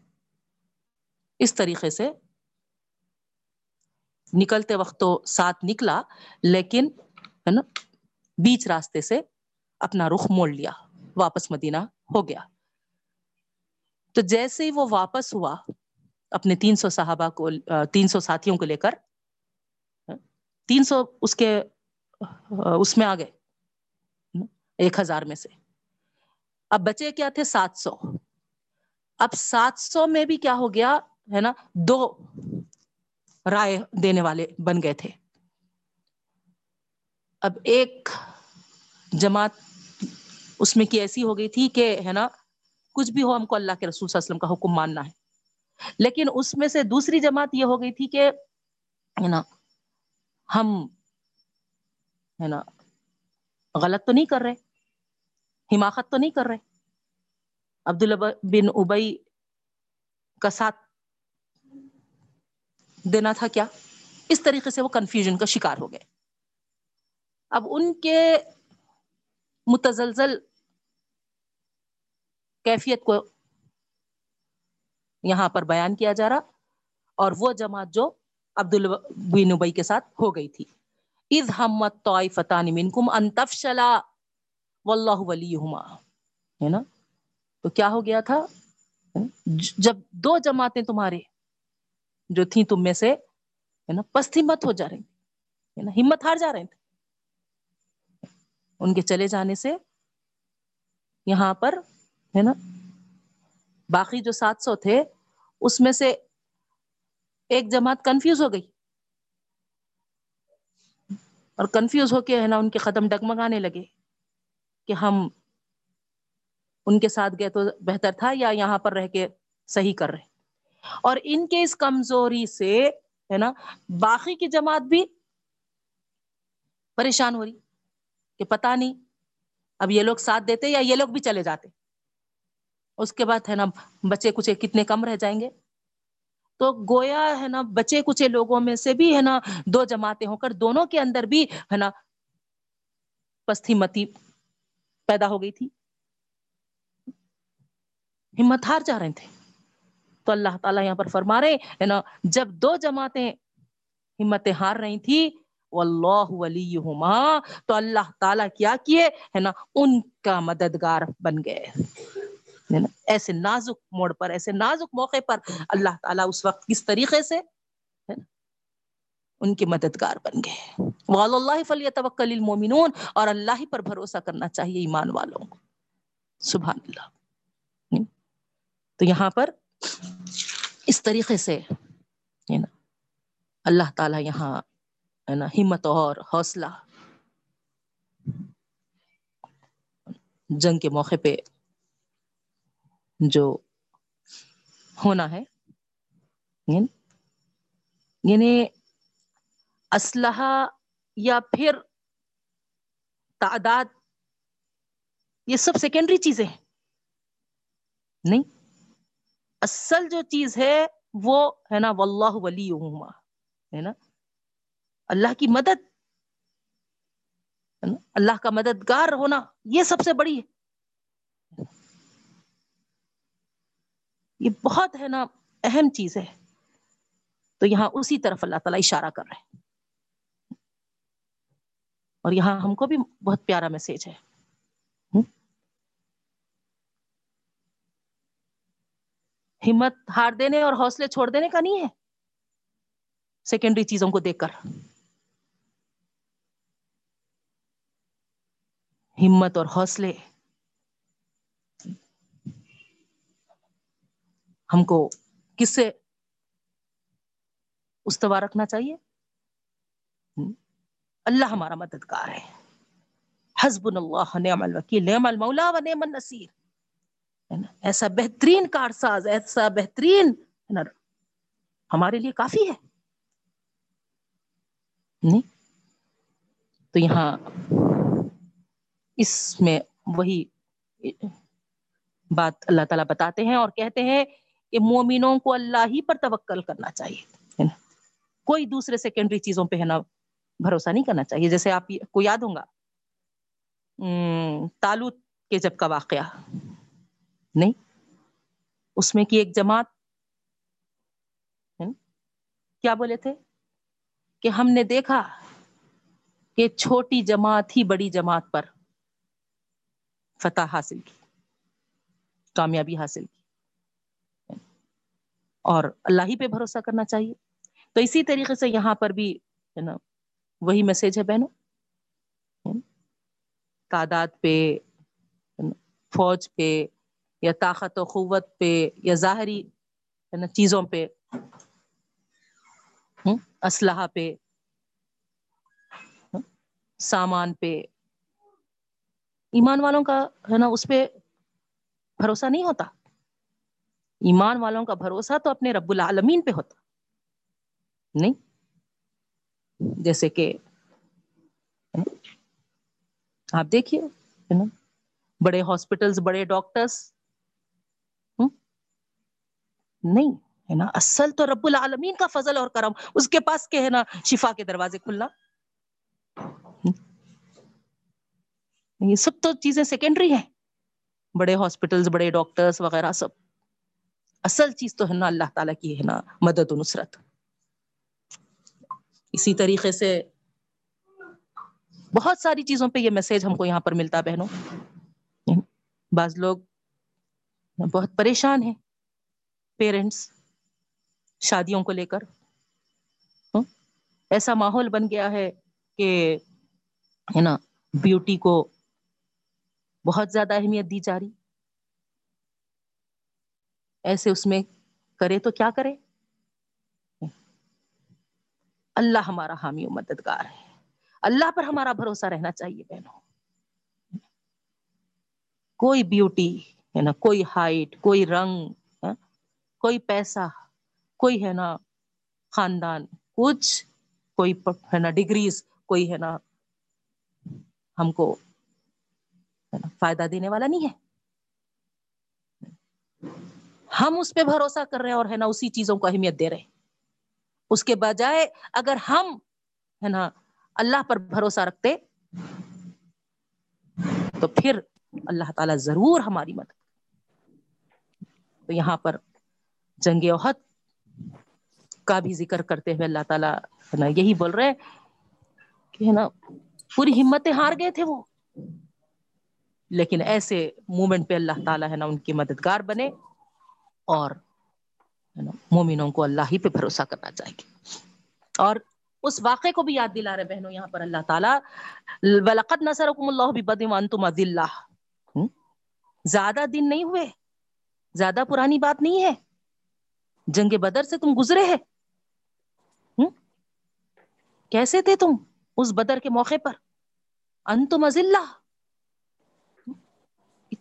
اس طریقے سے نکلتے وقت تو ساتھ نکلا، لیکن، ہے نا، بیچ راستے سے اپنا رخ موڑ لیا، واپس مدینہ ہو گیا۔ تو جیسے ہی وہ واپس ہوا، اپنے تین سو صحابہ کو، تین سو ساتھیوں کو لے کر، تین سو اس کے، اس میں آ گئے، ایک ہزار میں سے۔ اب بچے کیا تھے؟ سات سو۔ اب سات سو میں بھی کیا ہو گیا، ہے نا، دو رائے دینے والے بن گئے تھے۔ اب ایک جماعت اس میں کی ایسی ہو گئی تھی کہ ہے نا، کچھ بھی ہو ہم کو اللہ کے رسول صلی اللہ علیہ وسلم کا حکم ماننا ہے۔ لیکن اس میں سے دوسری جماعت یہ ہو گئی تھی کہ ہے نا، ہم ہے نا، غلط تو نہیں کر رہے، حماقت تو نہیں کر رہے۔ عبداللہ بن ابئی کا ساتھ دینا تھا کیا؟ اس طریقے سے وہ کنفیوژن کا شکار ہو گئے۔ اب ان کے متزلزل کیفیت کو یہاں پر بیان کیا جا رہا اور وہ جماعت جو عبد البین ابئی کے ساتھ ہو گئی تھی۔ اذ ہمت طائفتان منکم ان تفشلا واللہ ولیہما ہے نا؟ تو کیا ہو گیا تھا؟ جب دو جماعتیں تمہارے جو تھیں تم میں سے، ہے نا، پستی مت ہو جا رہی ہے نا، ہمت ہار جا رہے تھے ان کے چلے جانے سے یہاں پر، ہے نا، باقی جو سات سو تھے، اس میں سے ایک جماعت کنفیوز ہو گئی۔ اور کنفیوز ہو کے، ہے نا، ان کے قدم ڈگمگانے لگے کہ ہم ان کے ساتھ گئے تو بہتر تھا یا یہاں پر رہ کے صحیح کر رہے۔ اور ان کے اس کمزوری سے، ہے نا، باقی کی جماعت بھی پریشان ہو رہی۔ کہ پتا نہیں اب یہ لوگ ساتھ دیتے یا یہ لوگ بھی چلے جاتے۔ اس کے بعد ہے نا بچے کچھ کتنے کم رہ جائیں گے۔ تو گویا ہے نا بچے کچھ لوگوں میں سے بھی ہے نا دو جماعتیں ہو کر دونوں کے اندر بھی ہے نا پستی متی پیدا ہو گئی تھی۔ ہمت ہار جا رہے تھے۔ تو اللہ تعالیٰ یہاں پر فرما رہے ہے نا، جب دو جماعتیں ہمتیں ہار رہی تھی اللہ ولی تو اللہ تعالیٰ کیا کیے؟ ہے نا، ان کا مددگار بن گئے۔ ایسے نازک موڑ پر، ایسے نازک موقع پر اللہ تعالیٰ اس وقت کس طریقے سے؟ ان کے مددگار بن گئے۔ وال اللہ فلی توکل المومنون، اور اللہ ہی پر بھروسہ کرنا چاہیے ایمان والوں کو۔ سبحان اللہ۔ تو یہاں پر اس طریقے سے نا، اللہ تعالی یہاں ہے نا ہمت اور حوصلہ جنگ کے موقع پہ جو ہونا ہے یعنی اسلحہ یا پھر تعداد یہ سب سیکنڈری چیزیں ہیں نہیں اصل جو چیز ہے وہ ہے نا واللہ ولی ہے نا اللہ کی مدد اللہ کا مددگار ہونا یہ سب سے بڑی ہے۔ یہ بہت ہے نا اہم چیز ہے۔ تو یہاں اسی طرف اللہ تعالیٰ اشارہ کر رہے ہیں۔ اور یہاں ہم کو بھی بہت پیارا میسج ہے۔ ہمت ہار دینے اور حوصلے چھوڑ دینے کا نہیں ہے۔ سیکنڈری چیزوں کو دیکھ کر۔ ہمت اور حوصلے۔ ہم کو کس سے استوا رکھنا چاہیے؟ اللہ ہمارا مددگار ہے۔ حزب اللہ نعم الوکیل، نعم المولا و نعم النصیر۔ ایسا بہترین کارساز ایسا بہترین ہمارے لیے کافی ہے۔ نہیں؟ تو یہاں اس میں وہی بات اللہ تعالیٰ بتاتے ہیں اور کہتے ہیں کہ مومنوں کو اللہ ہی پر توکل کرنا چاہیے کوئی دوسرے سیکنڈری چیزوں پہ ہے نا بھروسہ نہیں کرنا چاہیے۔ جیسے آپ کو یاد ہوں گا۔ تالوت کے جب کا واقعہ۔ نہیں؟ اس میں کی ایک جماعت کیا بولے تھے؟ کہ ہم نے دیکھا کہ چھوٹی جماعت ہی بڑی جماعت پر فتح حاصل کی، کامیابی حاصل کی۔ اور اللہ ہی پہ بھروسہ کرنا چاہیے۔ تو اسی طریقے سے یہاں پر بھی، ہے نا، وہی میسج ہے بہنوں۔ تعداد پہ فوج پہ، یا طاقت و قوت پہ، یا ظاہری، ہے نا، چیزوں پہ اسلحہ پہ سامان پہ۔ ایمان والوں کا ہے نا اس پہ بھروسہ نہیں ہوتا۔ ایمان والوں کا بھروسہ تو اپنے رب العالمین پہ ہوتا۔ نہیں۔ جیسے کہ آپ دیکھیے، ہے نا، بڑے ہاسپٹلس بڑے ڈاکٹرس نہیں، ہے نا، اصل تو رب العالمین کا فضل اور کرم۔ اس کے پاس کے، ہے نا، شفا کے دروازے کھلنا۔ یہ سب تو چیزیں سیکنڈری ہیں۔ بڑے ہاسپٹلس بڑے ڈاکٹرس وغیرہ سب۔ اصل چیز تو ہے نا اللہ تعالیٰ کی ہے نا مدد و نصرت۔ اسی طریقے سے بہت ساری چیزوں پہ یہ میسج ہم کو یہاں پر ملتا بہنوں۔ بعض لوگ بہت پریشان ہیں۔ پیرنٹس شادیوں کو لے کر۔ ایسا ماحول بن گیا ہے کہ ہے نا بیوٹی کو بہت زیادہ اہمیت دی جا رہی۔ ایسے اس میں کرے تو کیا کرے؟ اللہ ہمارا حامی و مددگار ہے۔ اللہ پر ہمارا بھروسہ رہنا چاہیے بہنوں۔ کوئی بیوٹی ہے نا، کوئی ہائٹ کوئی رنگ ہاں، کوئی پیسہ، کوئی ہے نا خاندان، کچھ، کوئی ہے نا ڈگریز کوئی ہے نا ہم کو فائدہ دینے والا نہیں ہے۔ ہم اس پہ بھروسہ کر رہے ہیں اور ہے نا اسی چیزوں کو اہمیت دے رہے ہیں۔ اس کے بجائے اگر ہم ہے نا اللہ پر بھروسہ رکھتے تو پھر اللہ تعالی ضرور ہماری مدد تو یہاں پر جنگ عہد کا بھی ذکر کرتے ہوئے اللہ تعالیٰ ہے نا یہی بول رہے کہ ہے نا پوری ہمتیں ہار گئے تھے وہ۔ لیکن ایسے مومنٹ پہ اللہ تعالیٰ ہے نا، ان کی مددگار بنے اور مومنوں کو اللہ ہی پہ بھروسہ کرنا چاہیے۔ اور اس واقعے کو بھی یاد دلا رہے بہنوں، یہاں پر اللہ تعالیٰ، ولقد نصرکم اللہ ببدر وانتم زیادہ دن نہیں ہوئے، زیادہ پرانی بات نہیں ہے۔ جنگ بدر سے تم گزرے ہیں۔ کیسے تھے تم اس بدر کے موقع پر؟ انتم اذلہ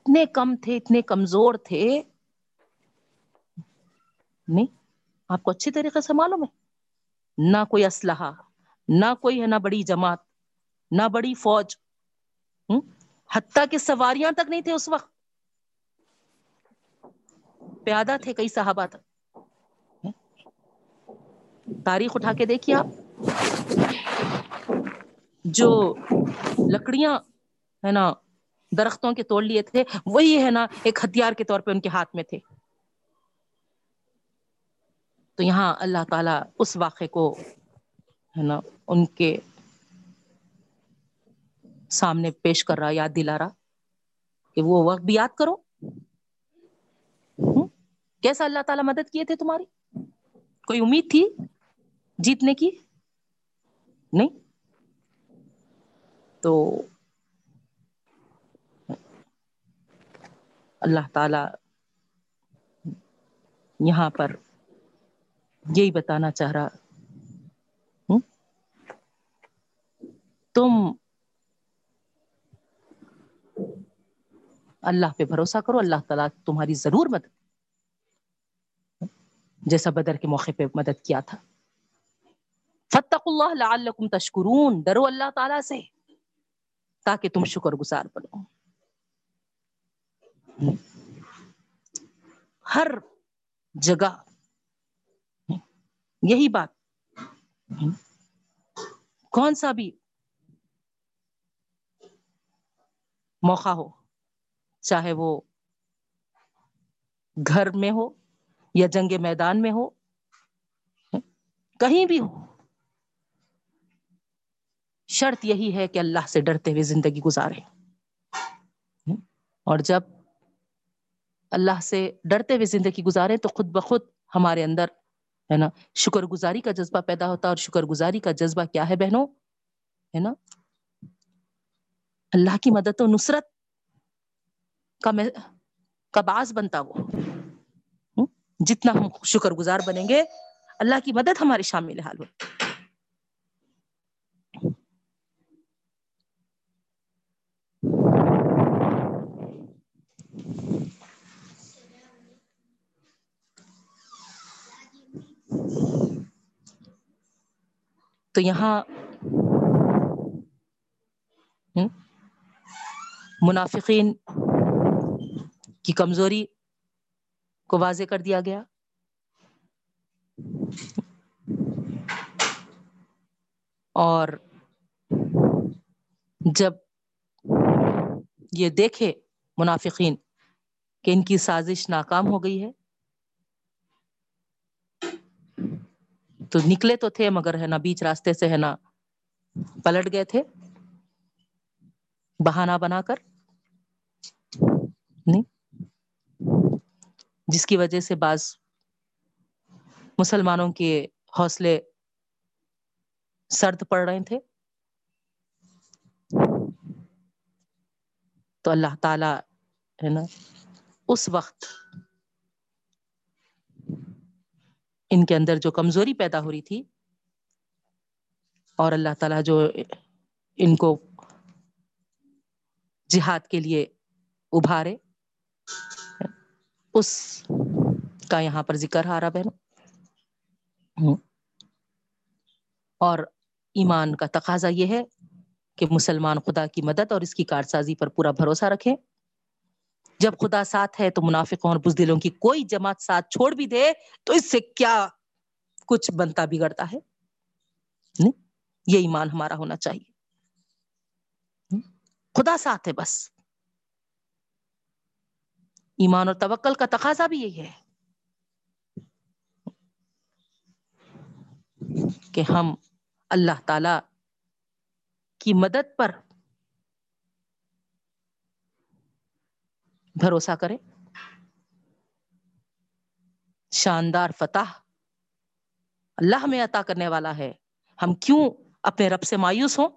اتنے کم تھے، اتنے کمزور تھے۔ نہیں، آپ کو اچھی طریقے سے معلوم ہے۔ نہ کوئی اسلحہ، نہ کوئی ہے، نہ بڑی جماعت، نہ بڑی فوج۔ حتیٰ کہ سواریاں تک نہیں تھے اس وقت۔ پیادہ تھے کئی صحابہ تک۔ تاریخ اٹھا کے دیکھیے آپ۔ جو لکڑیاں، ہے نا درختوں کے توڑ لیے تھے۔ وہی ہے نا، ایک ہتھیار کے طور پہ ان کے ہاتھ میں تھے۔ تو یہاں اللہ تعالی اس واقعے کو، ہے نا، ان کے سامنے پیش کر رہا، یاد دلا رہا کہ وہ وقت بھی یاد کرو۔ کیسا اللہ تعالی مدد کیے تھے تمہاری؟ کوئی امید تھی جیتنے کی؟ نہیں۔ تو اللہ تعالی یہاں پر یہی بتانا چاہ رہا۔ تم اللہ پہ بھروسہ کرو، اللہ تعالیٰ تمہاری ضرور مدد۔ جیسا بدر کے موقع پہ مدد کیا تھا۔ فتق اللہ لعلکم تشکرون ڈرو اللہ تعالیٰ سے تاکہ تم شکر گزار بنو۔ ہر جگہ یہی بات کون سا بھی موقع ہو، چاہے وہ گھر میں ہو یا جنگ میدان میں ہو، کہیں بھی ہو، شرط یہی ہے کہ اللہ سے ڈرتے ہوئے زندگی گزارے۔ اور جب اللہ سے ڈرتے ہوئے زندگی گزارے تو خود بخود ہمارے اندر، ہے نا شکر گزاری کا جذبہ پیدا ہوتا ہے اور شکر گزاری کا جذبہ کیا ہے بہنوں؟ ہے نا، اللہ کی مدد و نصرت کا کا باعث بنتا وہ۔ جتنا ہم شکر گزار بنیں گے، اللہ کی مدد ہماری شامل حال ہو تو یہاں منافقین کی کمزوری کو واضح کر دیا گیا۔ اور جب یہ دیکھے منافقین کہ ان کی سازش ناکام ہو گئی ہے تو نکلے تو تھے مگر ہے نا بیچ راستے سے ہے نا پلٹ گئے تھے۔ بہانہ بنا کر۔ نہیں۔ جس کی وجہ سے بعض مسلمانوں کے حوصلے سرد پڑ رہے تھے۔ تو اللہ تعالی ہے نا اس وقت ان کے اندر جو کمزوری پیدا ہو رہی تھی اور اللہ تعالیٰ جو ان کو جہاد کے لیے ابھارے، اس کا یہاں پر ذکر آ رہا بہن۔ اور ایمان کا تقاضا یہ ہے کہ مسلمان خدا کی مدد اور اس کی کارسازی پر پورا بھروسہ رکھے جب خدا ساتھ ہے تو منافقوں اور بزدلوں کی کوئی جماعت ساتھ چھوڑ بھی دے تو اس سے کیا کچھ بنتا بگڑتا ہے؟ نہیں، یہ ایمان ہمارا ہونا چاہیے۔ خدا ساتھ ہے بس۔ ایمان اور توکل کا تقاضا بھی یہی ہے کہ ہم اللہ تعالی کی مدد پر بھروسہ کریں۔ شاندار فتح۔ اللہ ہمیں عطا کرنے والا ہے۔ ہم کیوں اپنے رب سے مایوس ہوں؟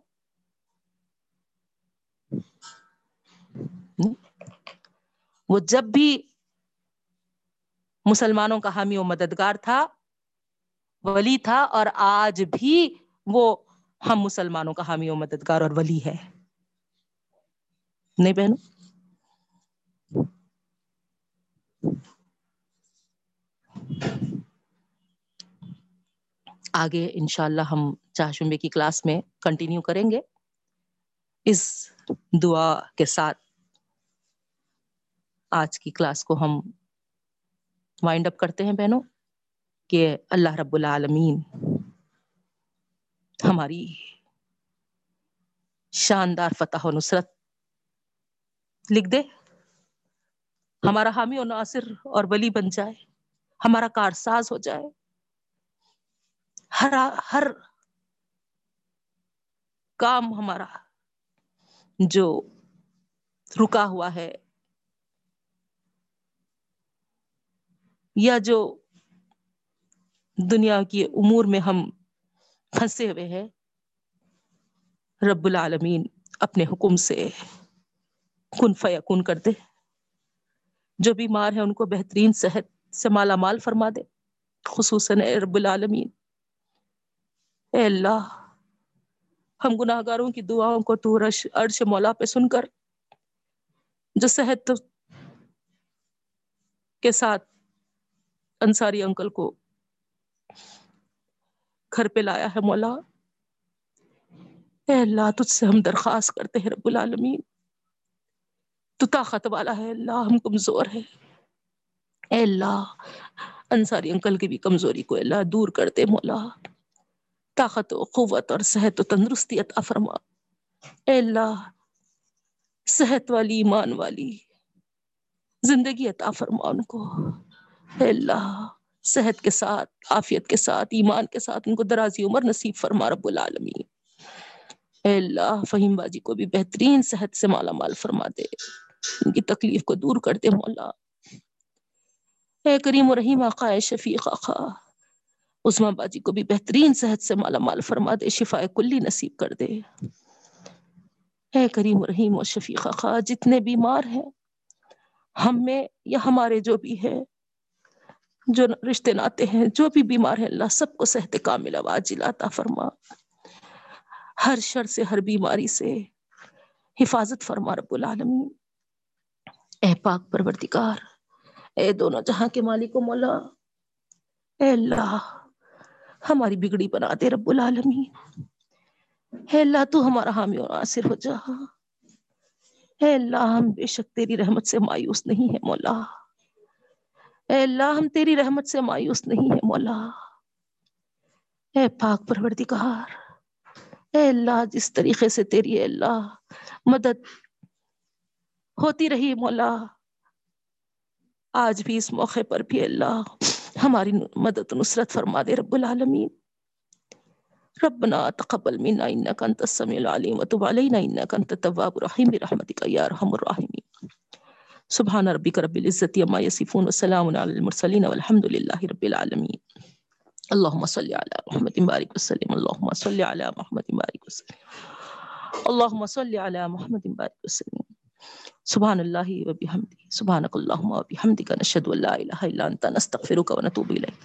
وہ جب بھی مسلمانوں کا حامی و مددگار تھا، ولی تھا اور آج بھی وہ ہم مسلمانوں کا حامی و مددگار اور ولی ہے۔ نہیں بہنوں؟ آگے انشاءاللہ ہم چاہ شمبے کی کلاس میں کنٹینیو کریں گے۔ اس دعا کے ساتھ آج کی کلاس کو ہم وائنڈ اپ کرتے ہیں بہنوں، کہ اللہ رب العالمین ہماری شاندار فتح و نصرت لکھ دے، ہمارا حامی و ناصر اور ولی بن جائے۔ ہمارا کارساز ہو جائے۔ ہر ہر کام ہمارا جو رکا ہوا ہے یا جو دنیا کی امور میں ہم پھنسے ہوئے ہیں، رب العالمین اپنے حکم سے کن فیا کن کر دے۔ جو بیمار ہے ان کو بہترین صحت سے مالا مال فرما دے، خصوصاً اے رب العالمین۔ اے اللہ، ہم گناہ گاروں کی دعاؤں کو تو عرش مولا پہ سن کر، جو صحت کے ساتھ انصاری انکل کو گھر پہ لایا ہے مولا۔ اے اللہ، تجھ سے ہم درخواست کرتے ہیں رب العالمین۔ تو طاقت والا ہے اللہ، ہم کمزور ہے اے اللہ، انصاری انکل کی بھی کمزوری کو اللہ دور کرتے مولا۔ طاقت و قوت اور صحت و تندرستی عطا فرما۔ اے اللہ، صحت والی، ایمان والی، زندگی عطا فرما ان کو۔ اے اللہ، صحت کے ساتھ، عافیت کے ساتھ، ایمان کے ساتھ ان کو درازی عمر نصیب فرما رب العالمین۔ اے اللہ، فہیم باجی کو بھی بہترین صحت سے مالا مال فرما دے۔ ان کی تکلیف کو دور کر دے مولا۔ اے کریم و رحیم آقا، اے شفیق، آقا۔ عثمان باجی کو بھی بہترین صحت سے مالا مال فرما دے شفا کلی نصیب کر دے۔ اے کریم و رحیم و شفیق، آقا، جتنے بیمار ہیں، ہم میں یا ہمارے جو بھی ہے جو رشتے ناتے ہیں، جو بھی بیمار ہیں، اللہ سب کو صحت کامل واجل عطا فرما۔ ہر شر سے، ہر بیماری سے حفاظت فرما رب العالمین۔ اے پاک پروردگار اے دونوں جہاں کے مالک و مولا، اے اللہ، ہماری بگڑی بنا دے رب العالمین۔ اے اللہ، تو ہمارا حامی و ناصر ہو جا۔ اے اللہ، ہم بے شک تیری رحمت سے مایوس نہیں ہے مولا۔ اے اللہ، ہم تیری رحمت سے مایوس نہیں ہے مولا۔ اے پاک پروردگار، اے اللہ، جس طریقے سے تیری اے اللہ مدد ہوتی رہی مولا۔ آج بھی اس موقع پر بھی اللہ ہماری مدد نصرت فرما دے رب العالمین۔ ربنا تقبل منا انك انت السميع العليم وتب علينا انك انت التواب الرحيم برحمتك يا ارحم الراحمين سبحان ربك رب العزة عما يصفون وسلام على المرسلين والحمد لله رب العالمين اللهم صل على محمد بارك وسلم اللهم صل على محمد بارك وسلم۔ اللهم صل على محمد بارك وسلم۔ سبحان الله وبحمده سبحانك اللهم وبحمدك نشہد ان لا اله الا انت نستغفرك ونتوب الیک۔